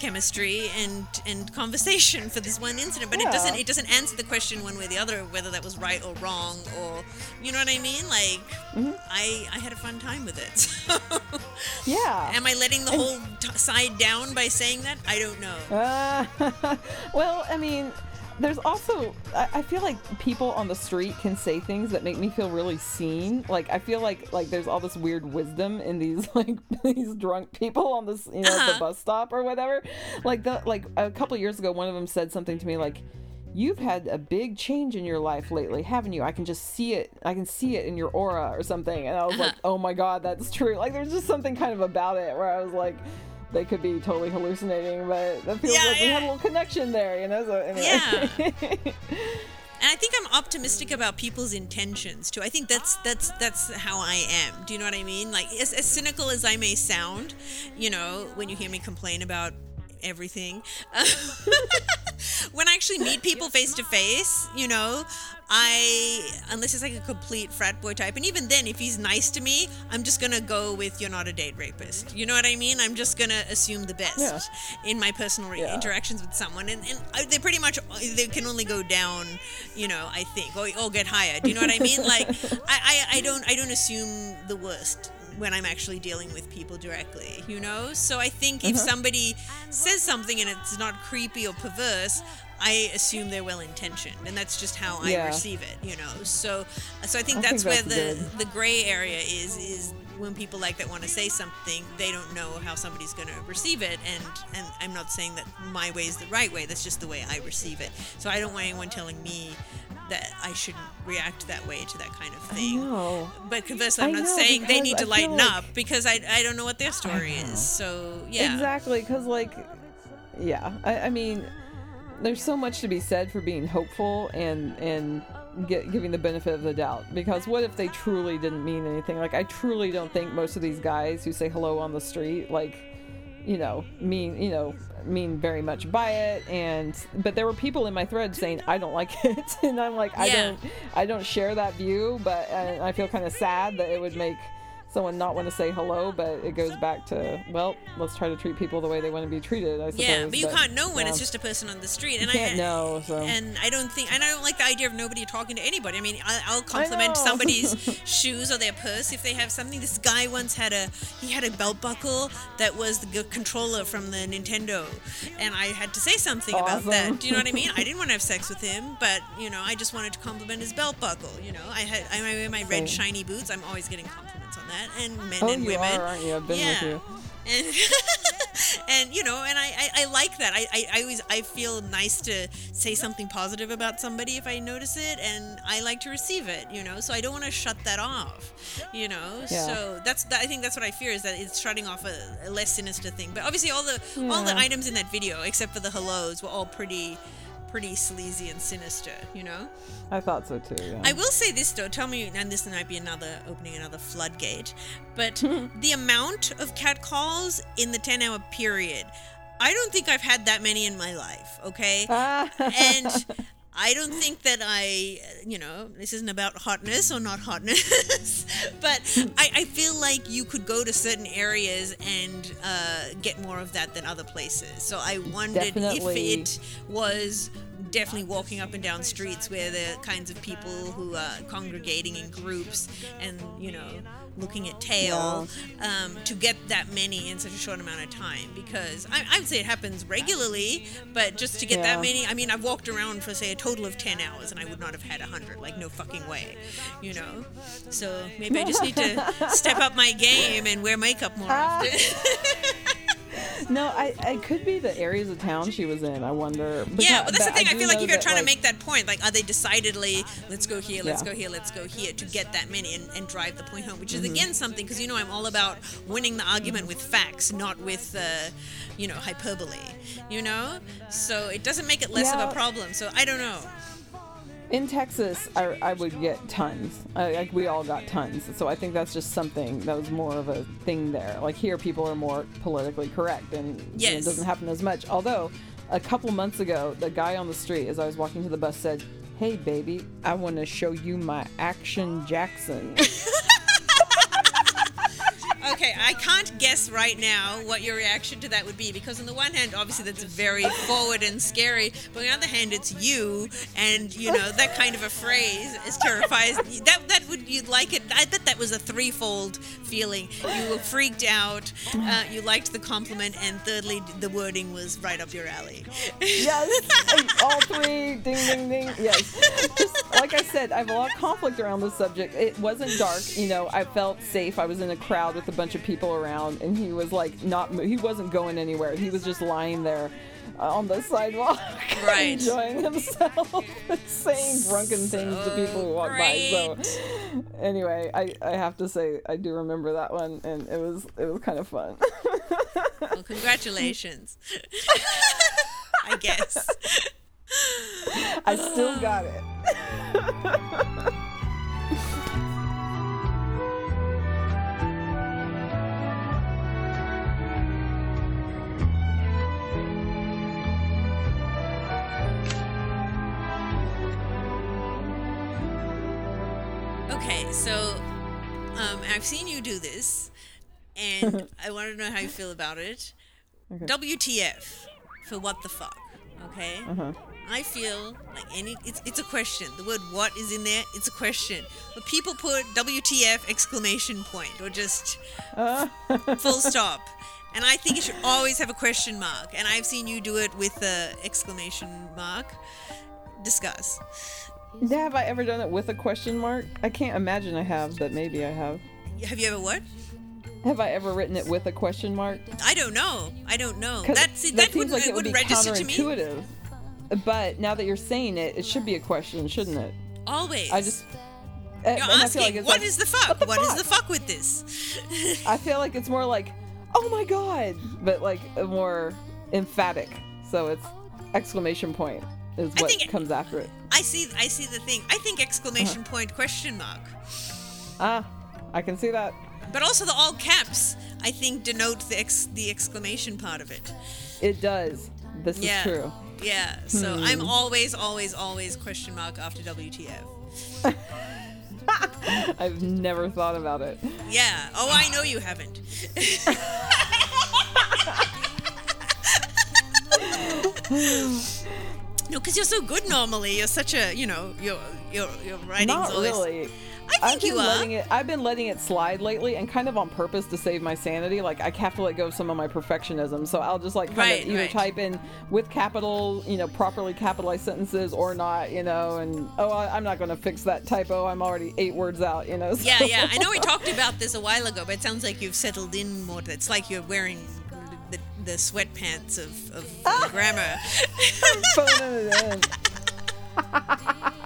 chemistry and and conversation for this one incident. But it doesn't it doesn't answer the question one way or the other whether that was right or wrong or you know what I mean. Like Mm-hmm. I I had a fun time with it. So Yeah. am I letting the whole t- side down by saying that? I don't know. Uh, well, I mean, there's also I, I feel like people on the street can say things that make me feel really seen. Like I feel like like there's all this weird wisdom in these like these drunk people on this you know Uh-huh. the bus stop or whatever. Like the like a couple years ago, one of them said something to me like. You've had a big change in your life lately, haven't you? I can just see it. I can see it in your aura or something. And I was like, oh my God, that's true. Like, there's just something kind of about it where I was like, they could be totally hallucinating, but that feels Yeah, like we yeah. had a little connection there, you know? So anyway. Yeah. and I think I'm optimistic about people's intentions too. I think that's that's that's how I am. Do you know what I mean? Like as, as cynical as I may sound, you know, when you hear me complain about everything, when I actually meet people face to face, you know, I unless it's like a complete frat boy type, and even then, if he's nice to me, I'm just gonna go with you're not a date rapist. You know what I mean? I'm just gonna assume the best Yeah. in my personal re- Yeah. interactions with someone, and, and uh, they pretty much they can only go down, you know. I think or, or get higher. Do you know what I mean? Like I, I I don't I don't assume the worst when I'm actually dealing with people directly, you know. So I think if uh-huh. somebody says something and it's not creepy or perverse. I assume they're well intentioned, and that's just how I Yeah. receive it, you know. So, so I think I that's think where that's the good. the gray area is is when people like that want to say something they don't know how somebody's going to receive it and and i'm not saying that my way is the right way that's just the way i receive it so i don't want anyone telling me that i shouldn't react that way to that kind of thing. but conversely i'm I not know, saying they need to lighten like- up because I, I don't know what their story is so yeah. Exactly, because, like, yeah, I, I mean, there's so much to be said for being hopeful and, and, Get, giving the benefit of the doubt because what if they truly didn't mean anything? Like i truly don't think most of these guys who say hello on the street like you know mean you know mean very much by it and but there were people in my thread saying i don't like it and i'm like i don't i don't share that view but and i feel kind of sad that it would make someone not want to say hello but it goes back to well let's try to treat people the way they want to be treated i suppose yeah, but you can't know when yeah. it's just a person on the street, and can't I know, so. and I don't think, and I don't like the idea of nobody talking to anybody. I mean, I, I'll compliment somebody's shoes or their purse if they have something. This guy once had a he had a belt buckle that was the controller from the Nintendo, and I had to say something about that. Do you know what I mean? I didn't want to have sex with him, but you know, I just wanted to compliment his belt buckle. You know, I had I wear my red Same. shiny boots. I'm always getting compliments on that, and men oh and women. are aren't you i've been yeah. with you And and you know, and I, I, I like that. I, I, I always I feel nice to say something positive about somebody if I notice it, and I like to receive it. You know, so I don't want to shut that off. You know, Yeah. so that's that, I think that's what I fear is that it's shutting off a, a less sinister thing. But obviously, all the all the items in that video, except for the hellos, were all pretty pretty sleazy and sinister. You know. I thought so too. Yeah. I will say this though. Tell me, and this might be another opening another floodgate, but the amount of catcalls in the ten-hour period, I don't think I've had that many in my life. Okay, ah. and I don't think that I, you know, this isn't about hotness or not hotness, but I, I feel like you could go to certain areas and uh, get more of that than other places. So I wondered Definitely. if it was definitely walking up and down streets where the kinds of people who are congregating in groups and you know looking at tail um, to get that many in such a short amount of time. Because I, I would say it happens regularly but just to get Yeah. that many i mean i've walked around for say a total of 10 hours and i would not have had 100 like no fucking way you know? So maybe i just need to step up my game and wear makeup more often no, I, I could be the areas of town she was in. I wonder. Yeah, Because- but that's the thing. I, do feel like if you're that, trying to make that point, like, are they decidedly, let's go here, let's Yeah. go here, let's go here to get that many and, and drive the point home, which Mm-hmm. is again something because you know I'm all about winning the argument with facts, not with, uh, you know, hyperbole. You know, so it doesn't make it less of a problem. So I don't know. In Texas, I, I would get tons. I, like we all got tons. So I think that's just something that was more of a thing there. Like here, people are more politically correct, and you know, it doesn't happen as much. Although, a couple months ago, the guy on the street, as I was walking to the bus, said, "Hey, baby, I want to show you my action Jackson." Okay, I can't guess right now what your reaction to that would be because on the one hand, obviously that's very forward and scary, but on the other hand, it's you, and you know that kind of a phrase is terrifies. That that would you'd like it. I bet that was a threefold feeling. You were freaked out, uh, you liked the compliment, and thirdly, the wording was right up your alley. yes, all three, ding, ding, ding. Yes, just like I said, I have a lot of conflict around this subject. It wasn't dark, you know. I felt safe. I was in a crowd with a bunch of people around, and he was like not he wasn't going anywhere. He was just lying there uh, on the sidewalk, Right. enjoying himself, saying drunken things to people who walk by. So, anyway, I, I have to say I do remember that one, and it was it was kind of fun. Well, congratulations. I guess. I still got it. I've seen you do this, and I want to know how you feel about it. WTF for what the fuck? Okay. Uh-huh. I feel like any it's it's a question. The word what is in there. It's a question, but people put WTF exclamation point or just full stop. And I think it should always have a question mark. And I've seen you do it with the exclamation mark. Discuss. Yeah, have I ever done it with a question mark? I can't imagine I have, but maybe I have. Have you ever what? Have I ever written it with a question mark? I don't know. I don't know. That, see, that, that, seems wouldn't, like it it would be wouldn't register to me. counterintuitive. But now that you're saying it, it should be a question, shouldn't it? Always. I just. You're and I asking, like what like- is the fuck? the What is fuck? the fuck with this? I feel like it's more like, oh my god, but like more emphatic. So it's exclamation point is what think comes after it. I see. I see the thing. I think exclamation Uh-huh. point question mark, Ah, I can see that. but also the all caps. I think denote the ex, the exclamation part of it. It does. This Yeah. is true. Yeah. So Hmm. I'm always, always, always question mark after WTF. I've never thought about it. Yeah. Oh, I know you haven't. no, because you're so good normally. You're such a, you know, your your your writing's Not always. really. I think I've been you are. letting it. I've been letting it slide lately, and kind of on purpose to save my sanity. Like I have to let go of some of my perfectionism, so I'll just like kind Right, of either right. type in with capital, you know, properly capitalized sentences or not, you know, and oh, I, I'm not going to fix that typo. I'm already eight words out, you know. Yeah, so- yeah. I know we talked about this a while ago, but it sounds like you've settled in more. It's like you're wearing the the sweatpants of, of the grammar.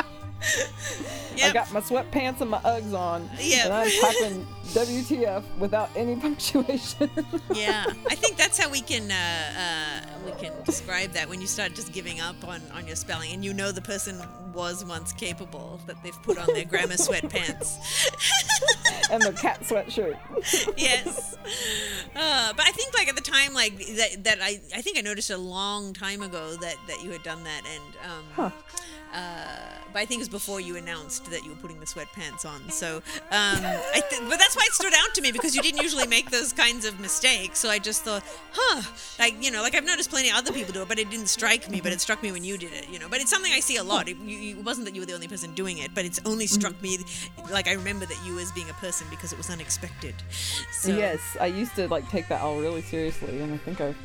In. I got my sweatpants and my Uggs on, Yep. and I'm typing WTF without any punctuation. yeah, I think that's how we can uh, uh, we can describe that when you start just giving up on, on your spelling, and you know the person was once capable that they've put on their grammar sweatpants. and the cat sweatshirt. yes. Uh, but I think like at the time, like that, that I, I think I noticed a long time ago that, that you had done that, and um, uh, but I think it was before you announced that you were putting the sweatpants on. So, um, I th- but that's why it stood out to me because you didn't usually make those kinds of mistakes. So I just thought, huh, like you know, like I've noticed plenty of other people do it, but it didn't strike me. But it struck me when you did it, you know. But it's something I see a lot. It, you, it wasn't that you were the only person doing it, but it's only mm-hmm. struck me like I remember that you as being a person because it was unexpected. So, Yes, I used to like take that all really seriously, and I think I've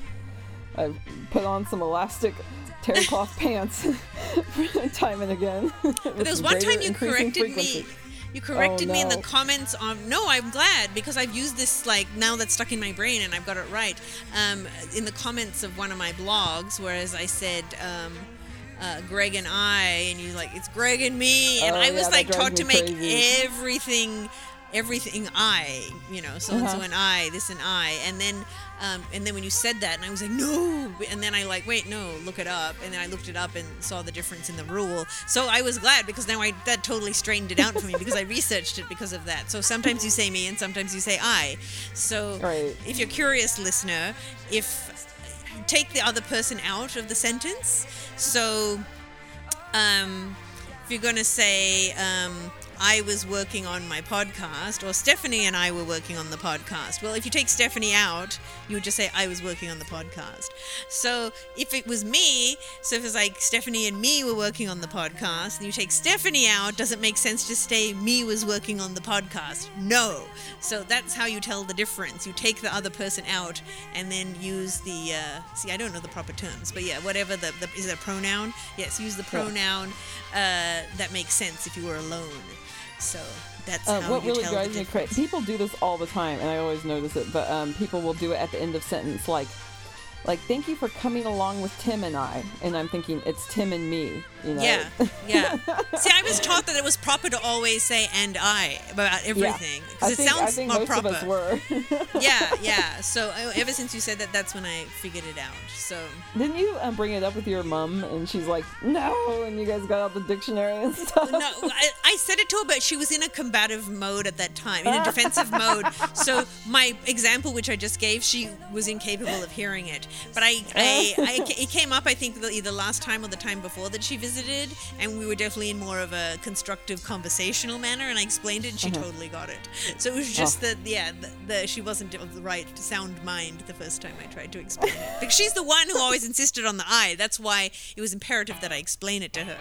I've put on some elastic terry cloth pants for the time and again. But there was one time you corrected me. You corrected me in the comments on. No, I'm glad because I've used this like now that's stuck in my brain and I've got it right. Um, in the comments of one of my blogs, whereas I said. Um, uh, Greg and I, and you like it's Greg and me, and Oh, I was yeah, like taught to make crazy. everything, everything I, you know, so and so Uh-huh. and I, this and I, and then, um, and then when you said that, and I was like, no, and then I like, wait, no, look it up, and then I looked it up and saw the difference in the rule. So I was glad because now I that totally straightened it out for me because I researched it because of that. So sometimes you say me and sometimes you say I. So Right. if you're curious, listener, if take the other person out of the sentence, so um, if you're going to say, um, I was working on my podcast, or Stephanie and I were working on the podcast. Well, if you take Stephanie out, you would just say, I was working on the podcast. So if it was me, so if it's like Stephanie and me were working on the podcast, and you take Stephanie out, does it make sense to say, me was working on the podcast? No. So that's how you tell the difference. You take the other person out and then use the, uh, see, I don't know the proper terms, but yeah, whatever the, the is it a pronoun? Yes, use the pronoun uh, that makes sense if you were alone. So that's Uh, how what you really tell drives the me crazy. People do this all the time, and I always notice it. But um, people will do it at the end of sentence, like, like thank you for coming along with Tim and I. And I'm thinking it's Tim and me. You know? Yeah, yeah. See, I was taught that it was proper to always say "and I" about everything because it think, sounds I think more most proper. of us were. yeah, yeah. So uh, ever since you said that, that's when I figured it out. So Didn't you um, bring it up with your mom? And she's like, no. And you guys got out the dictionary and stuff. no, I, I said it to her, but she was in a combative mode at that time, in a defensive mode. So my example, which I just gave, she was incapable of hearing it. But I, I, I it came up, I think, the, either last time or the time before that she visited, and we were definitely in more of a constructive conversational manner. And I explained it, and she mm-hmm. totally got it. So it was just oh. that, yeah, the, the, she wasn't of the right sound mind the first time I tried to explain it. Because she's the one who always insisted on the I. That's why it was imperative that I explain it to her.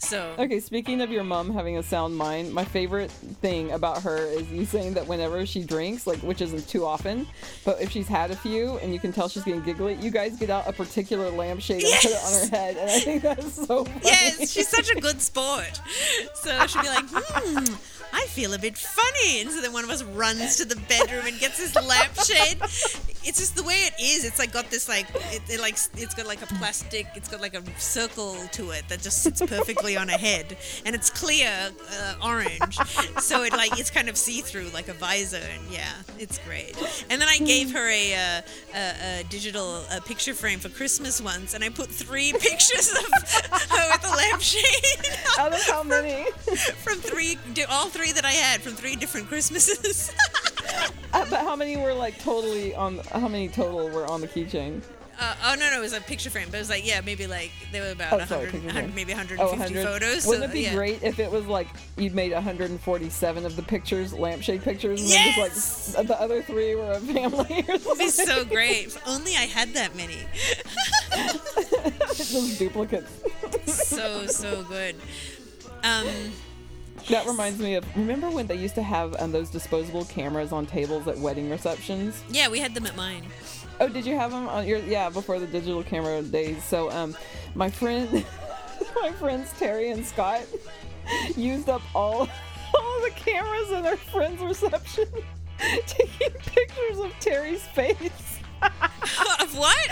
So Okay, speaking of your mom having a sound mind, my favorite thing about her is you saying that whenever she drinks, like which isn't too often, but if she's had a few and you can tell she's getting giggly, you guys get out a particular lampshade and put it on her head, and I think that's so funny. Yes, she's such a good sport. So she'll be like, hmm, I feel a bit funny. And so then one of us runs to the bedroom and gets his lampshade. It's just the way it is. It's like got this like it, it like it's got like a plastic. It's got like a circle to it that just sits perfectly on a head, and it's clear uh, orange. So it like it's kind of see through like a visor, and yeah, it's great. And then I gave her a, uh, a, a digital uh picture frame for Christmas once, and I put three pictures of her with a lampshade Out of how many? from three, all three that I had from three different Christmases. Uh, but how many were like totally on? How many total were on the keychain? Uh, oh no, no, it was a picture frame, but it was like yeah, maybe like there were about Oh, 100, sorry, 100 maybe 150 Oh, 100. photos. Wouldn't so, it be yeah. great if it was like you'd made 147 of the pictures, lampshade pictures, and Yes! then just like the other three were a family or It'd be so great. If only I had that many. Those duplicates. so so good. Um, That reminds me of remember when they used to have um, those disposable cameras on tables at wedding receptions? yeah, we had them at mine. Oh, did you have them on your yeah before the digital camera days? So um, my friend, my friends Terry and Scott used up all all the cameras in their friend's reception, taking pictures of Terry's face. what?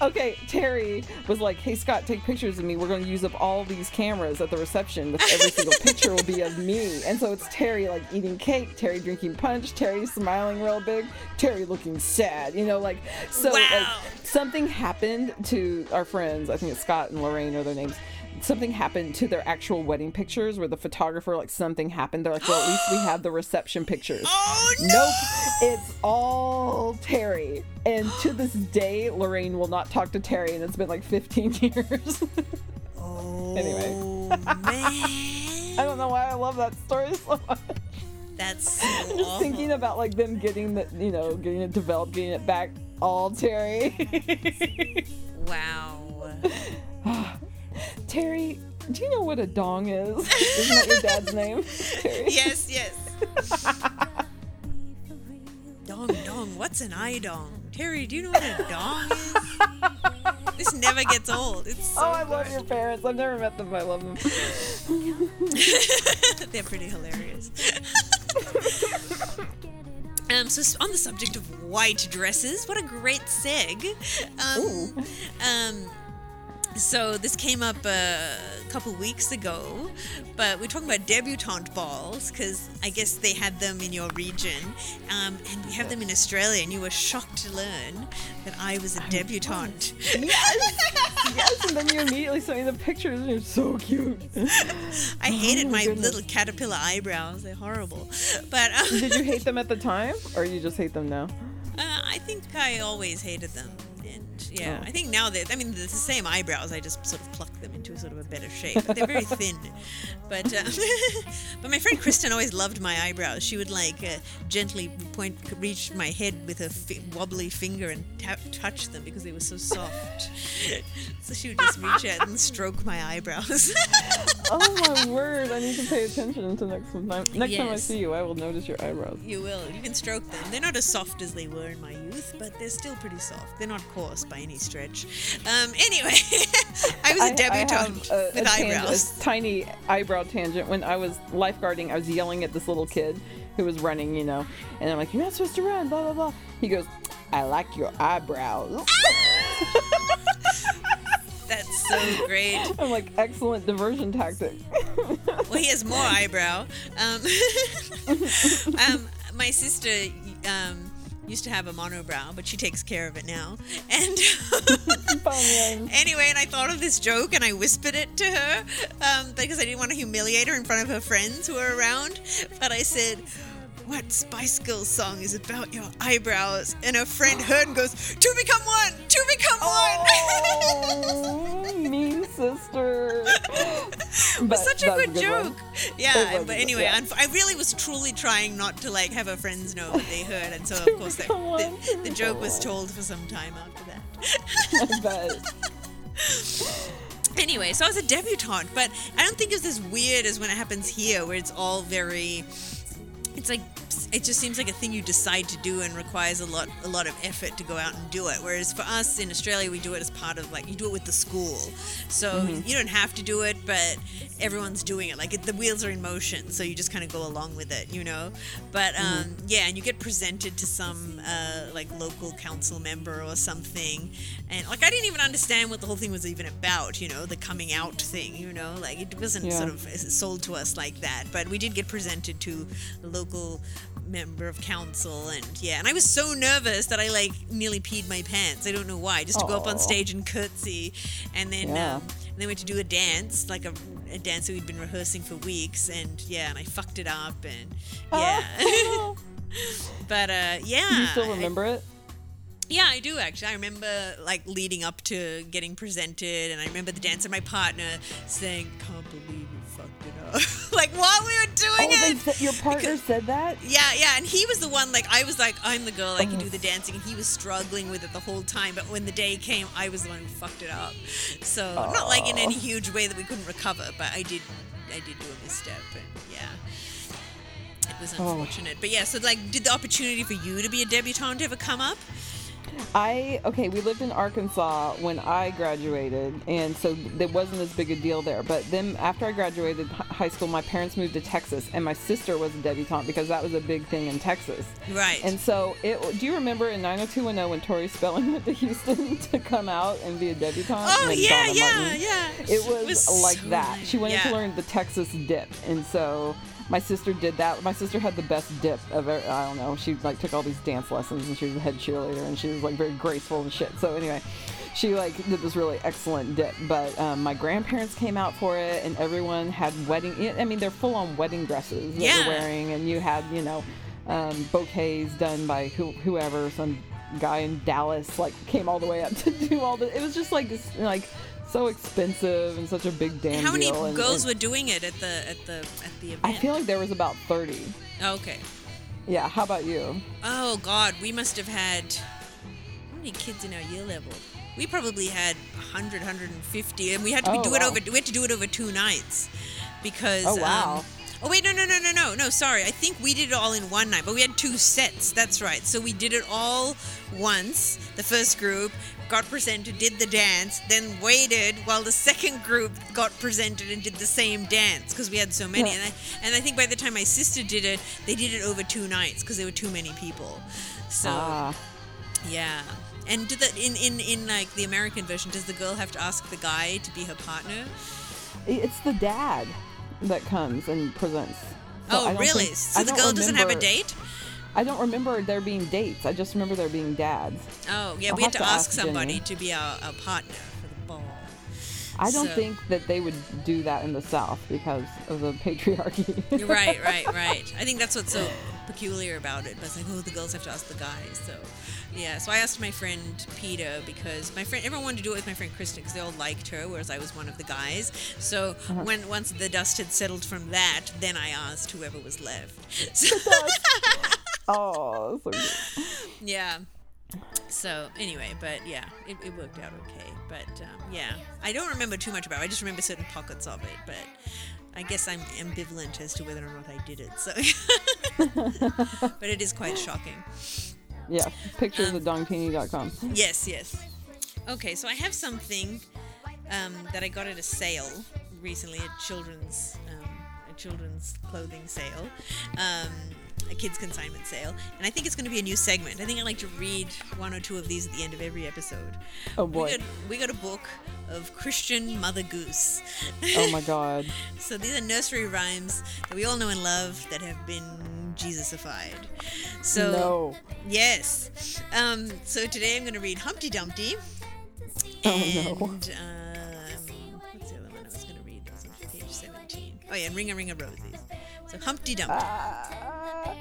Okay, Terry was like, "Hey Scott, take pictures of me. We're going to use up all these cameras at the reception. With every single picture will be of me." And so it's Terry like eating cake, Terry drinking punch, Terry smiling real big, Terry looking sad. You know, like so like something happened to our friends. I think it's Scott and Lorraine are their names. Something happened to their actual wedding pictures where the photographer like something happened. They're like, "Well, at least we have the reception pictures." Oh no! Nope, it's all Terry. And to this day, Lorraine will not talk to Terry, and it's been like 15 years. Oh Anyway. man, I don't know why I love that story so much. that's so Just awful. thinking about like them getting the, you know, getting it developed, getting it back, all Terry. Wow. Do you know what a dong is? Isn't that your dad's name? Yes, yes. dong dong. What's an eye dong? Terry, do you know what a dong is? This never gets old. It's so Oh, I love your parents. I've never met them, but I love them. They're pretty hilarious. um, so on the subject of white dresses, what a great seg. Um, um, so this came up a couple weeks ago, but we're talking about debutante balls because I guess they had them in your region, um, and we have them in Australia. And you were shocked to learn that I was a debutante. Yes, yes, and then you immediately sent me the pictures, and you're so cute. I hated Oh my my little caterpillar eyebrows; they're horrible. But um, Did you hate them at the time, or you just hate them now? Uh, I think I always hated them, and yeah, Oh. I think now that I mean the same eyebrows. I just sort of pluck them into sort of a better shape. But they're very thin. But uh, but my friend Kristen always loved my eyebrows. She would like uh, gently point, reach my head with her fi- wobbly finger and tap, touch them because they were so soft. so she would just reach out and stroke my eyebrows. Oh my word! I need to pay attention to next time. Next time I see you, I will notice your eyebrows. You will. You can stroke them. They're not as soft as they were in my youth, but they're still pretty soft. They're not coarse by any stretch. Um, anyway, I was a I- debutante a, with a eyebrows. a tiny eyebrow tangent. When I was lifeguarding, I was yelling at this little kid who was running, you know, and I'm like, "You're not supposed to run." Blah blah blah. He goes, "I like your eyebrows." That's so great. I'm like, "Excellent diversion tactic." Well, he has more eyebrow. Um, um, my sister um, used to have a monobrow, but she takes care of it now. And anyway, and I thought of this joke and I whispered it to her um, because I didn't want to humiliate her in front of her friends who were around. But I said, What Spice Girls song is about your eyebrows? And her friend heard and goes, To become one! To become one! Oh, mean sister. But Such a that was good, joke. It Yeah, was but anyway, yeah. unf- I really was truly trying not to like have her friends know what they heard, and so of course that, the, the joke was told for some time after that. Anyway, so I was a debutante, but I don't think it's as weird as when it happens here, where it's all very. It's like it just seems like a thing you decide to do and requires a lot a lot of effort to go out and do it. Whereas for us in Australia, we do it as part of like you do it with the school, so you don't have to do it, but everyone's doing it. Like it, the wheels are in motion, so you just kind of go along with it, you know. But um, yeah, and you get presented to some uh, like local council member or something, and like I didn't even understand what the whole thing was even about, you know, the coming out thing, you know, like it wasn't Yeah. sort of sold to us like that. But we did get presented to a local member of council and yeah and i was so nervous that i like nearly peed my pants i don't know why just to go up on stage and curtsy and then Yeah. um, and then we had to do a dance like a, a dance that we'd been rehearsing for weeks and yeah and i fucked it up and yeah but uh yeah Do you still I- remember it? yeah, I do actually. I remember like leading up to getting presented, and I remember the dancer, my partner, saying, "Can't believe like while we were doing Oh, it. said, your partner Because- said that? Yeah, yeah, and he was the one. Like I was like, I'm the girl. I can do oh. the dancing, and he was struggling with it the whole time. But when the day came, I was the one who fucked it up. So not like in any huge way that we couldn't recover, but I did, I did do a misstep, and yeah, it was Oh. unfortunate. But yeah, so like, did the opportunity for you to be a debutante ever come up? I okay, we lived in Arkansas when I graduated, and so it wasn't as big a deal there. But then after I graduated high school, my parents moved to Texas, and my sister was a debutante because that was a big thing in Texas. Right. And so, it, do you remember in 90210 when Tori Spelling went to Houston to come out and be a debutante? oh yeah, yeah, yeah. It was, like so that. She wanted Yeah. to learn the Texas dip, and so my sister did that. My sister had the best dip ever. I don't know. She like took all these dance lessons, and she was a head cheerleader, and she was like very graceful and shit. So anyway, she like did this really excellent dip. But um, my grandparents came out for it, and everyone had wedding. I mean, they're full on wedding dresses that Yeah. you're wearing, and you had you know um, bouquets done by who, whoever some guy in Dallas like came all the way up to do all the. It was just like this like so expensive and such a big damn How many and- girls and were doing it at the at the at the event? I feel like there was about thirty. okay. Yeah. How about you? Oh God, we must have had how many kids in our year level? We probably had 100, 150, and we had to Oh, do it over. We had to do it over two nights because. Oh, wow. Um, oh wait, no, no, no, no, no, no. Sorry, I think we did it all in one night, but we had two sets. That's right. So we did it all once. The first group got presented, did the dance, then waited while the second group got presented and did the same dance because we had so many. Yeah. And I and I think by the time my sister did it, they did it over two nights because there were too many people. So Ah. yeah. And do the in, in in like the American version, does the girl have to ask the guy to be her partner? It's the dad that comes and presents. So oh, really? think- so the girl doesn't have a date? I don't remember there being dates. I just remember there being dads. Oh, yeah. I'll we had have to ask ask somebody to be our, our partner for the ball. I don't So- think that they would do that in the South because of the patriarchy. Right, right, right. I think that's what's so peculiar about it. But it's like, oh, the girls have to ask the guys. So, yeah. So I asked my friend Peter because my friend, everyone wanted to do it with my friend Kristen because they all liked her, whereas I was one of the guys. So Uh-huh. when once the dust had settled from that, then I asked whoever was left. So, oh, so yeah. So anyway, but yeah, it, it worked out okay. But um, yeah, I don't remember too much about it. I just remember certain pockets of it. But I guess I'm ambivalent as to whether or not I did it. So, but it is quite shocking. yeah. Pictures Um, at dongtini.com. Yes, yes. Okay, so I have something um, that I got at a sale recently, a children's um, a children's clothing sale, um, a kids consignment sale, and I think it's going to be a new segment. I think I like to read one or two of these at the end of every episode. Oh boy. We got, we got a book of Christian Mother Goose. Oh my God. So these are nursery rhymes that we all know and love that have been Jesusified. So no. Yes. Um, so today I'm going to read Humpty Dumpty. Oh, no. Um, what's the other one I was going to read? Was on page 17. Oh, yeah, and Ring a Ring a Rosies. So Humpty Dumpty. Ah.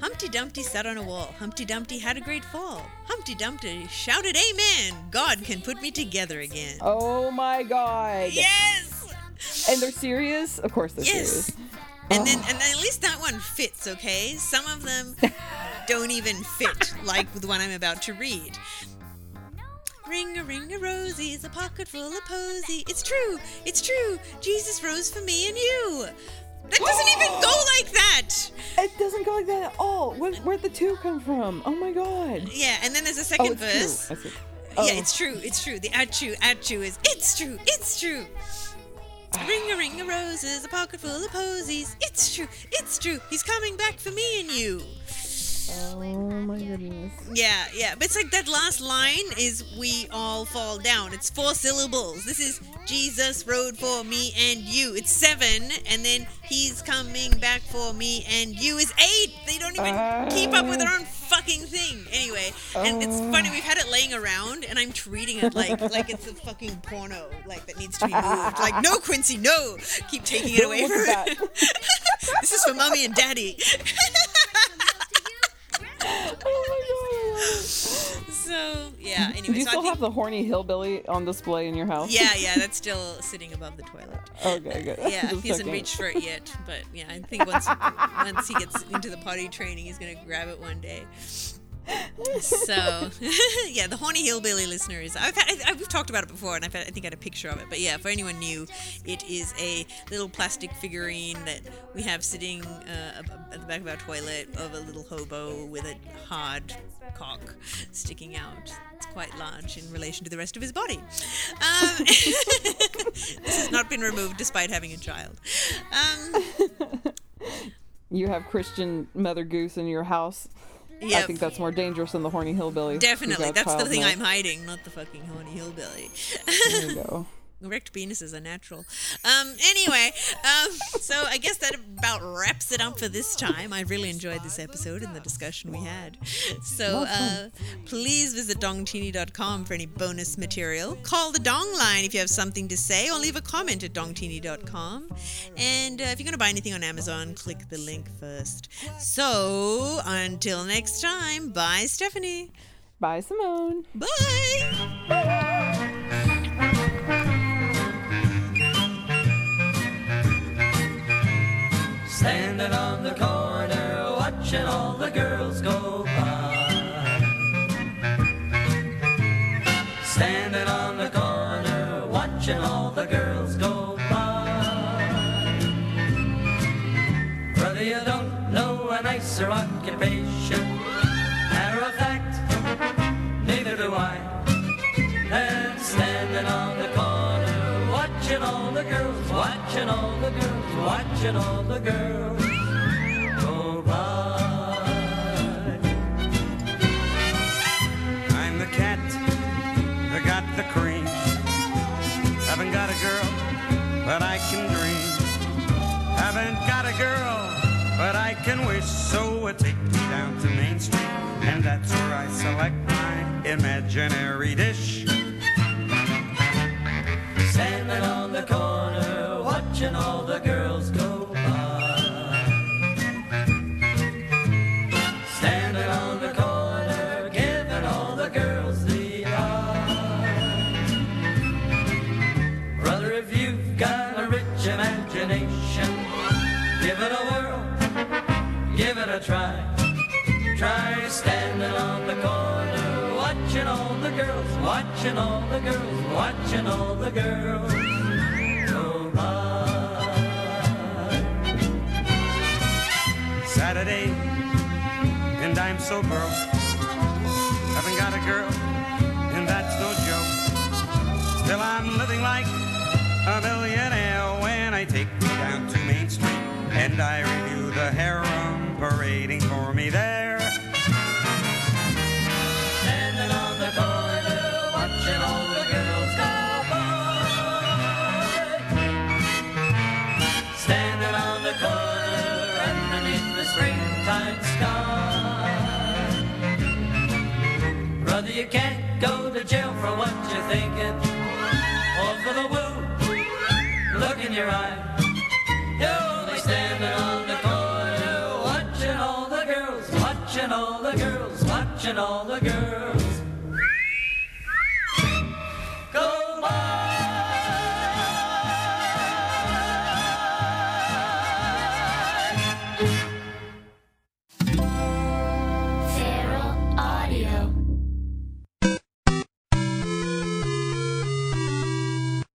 Humpty Dumpty sat on a wall. Humpty Dumpty had a great fall. Humpty Dumpty shouted, Amen! God can put me together again. Oh my God. Yes! And they're serious? Of course they're Yes. serious. And then, and at least that one fits, okay? Some of them don't even fit, like the one I'm about to read. Ring a ring a rosies, a pocket full of posy. It's true, it's true. Jesus rose for me and you. That doesn't even go like that. It doesn't go like that at all. Where, where'd the two come from? Oh my God. Yeah, and then there's a Oh, second it's verse. I. Yeah, Oh. it's true, it's true. The at-you, at-you is it's true, it's true. Ring a ring of roses, a pocket full of posies. It's true, it's true. He's coming back for me and you. Oh my goodness. Yeah, yeah. But it's like that last line is we all fall down. It's four syllables. This is Jesus rode for me and you. It's seven, and then he's coming back for me and you is eight. They don't even keep up with their own fucking thing. Anyway, and it's funny, we've had it laying around and I'm treating it like like it's a fucking porno, like that needs to be moved. Like, no Quincy, no. Keep taking it away from it. this is for mommy and daddy. Oh my God. So yeah, anyway. Do you so still think, have the horny hillbilly on display in your house? Yeah, yeah, that's still sitting above the toilet. Okay, good. Yeah, Just he hasn't checking. reached for it yet, but yeah, I think once once he gets into the potty training, he's gonna grab it one day. So yeah, the horny hillbilly listeners. I've had, I, we've talked about it before, and I've had, I think I had a picture of it. But yeah, for anyone new, it is a little plastic figurine that we have sitting uh, at the back of our toilet of a little hobo with a hard cock sticking out. It's quite large in relation to the rest of his body. Um, this has not been removed despite having a child. Um, You have Christian Mother Goose in your house. I think that's more dangerous than the horny hillbilly. Definitely. That's the thing. I'm hiding, not the fucking horny hillbilly. There you go. Erect penises are natural. Um, anyway, um, so I guess that about wraps it up for this time. I really enjoyed this episode and the discussion we had. So uh, please visit dongtini.com for any bonus material. Call the Dong line if you have something to say, or leave a comment at dongtini.com. And uh, if you're going to buy anything on Amazon, click the link first. So until next time, bye, Stephanie. Bye, Simone. Bye. Standing on the corner, watching all the girls go by. Standing on the corner, watching all the girls go by. Brother, you don't know a nicer occupation. All the girls, watching all the girls, watching all the girls go by. I'm the cat that got the cream. Haven't got a girl, but I can dream. Haven't got a girl, but I can wish. So I take me down to Main Street, and that's where I select my imaginary dish. Watching all the girls go by. Standing on the corner, giving all the girls the eye. Brother, if you've got a rich imagination, give it a whirl, give it a try. Try standing on the corner, watching all the girls, watching all the girls, watching all the girls go so broke. Haven't got a girl, and that's no joke. Still, I'm living like a millionaire when I take me down to Main Street and I review the harem parading for me there. To jail for what you're thinking, or for the woo look in your eye.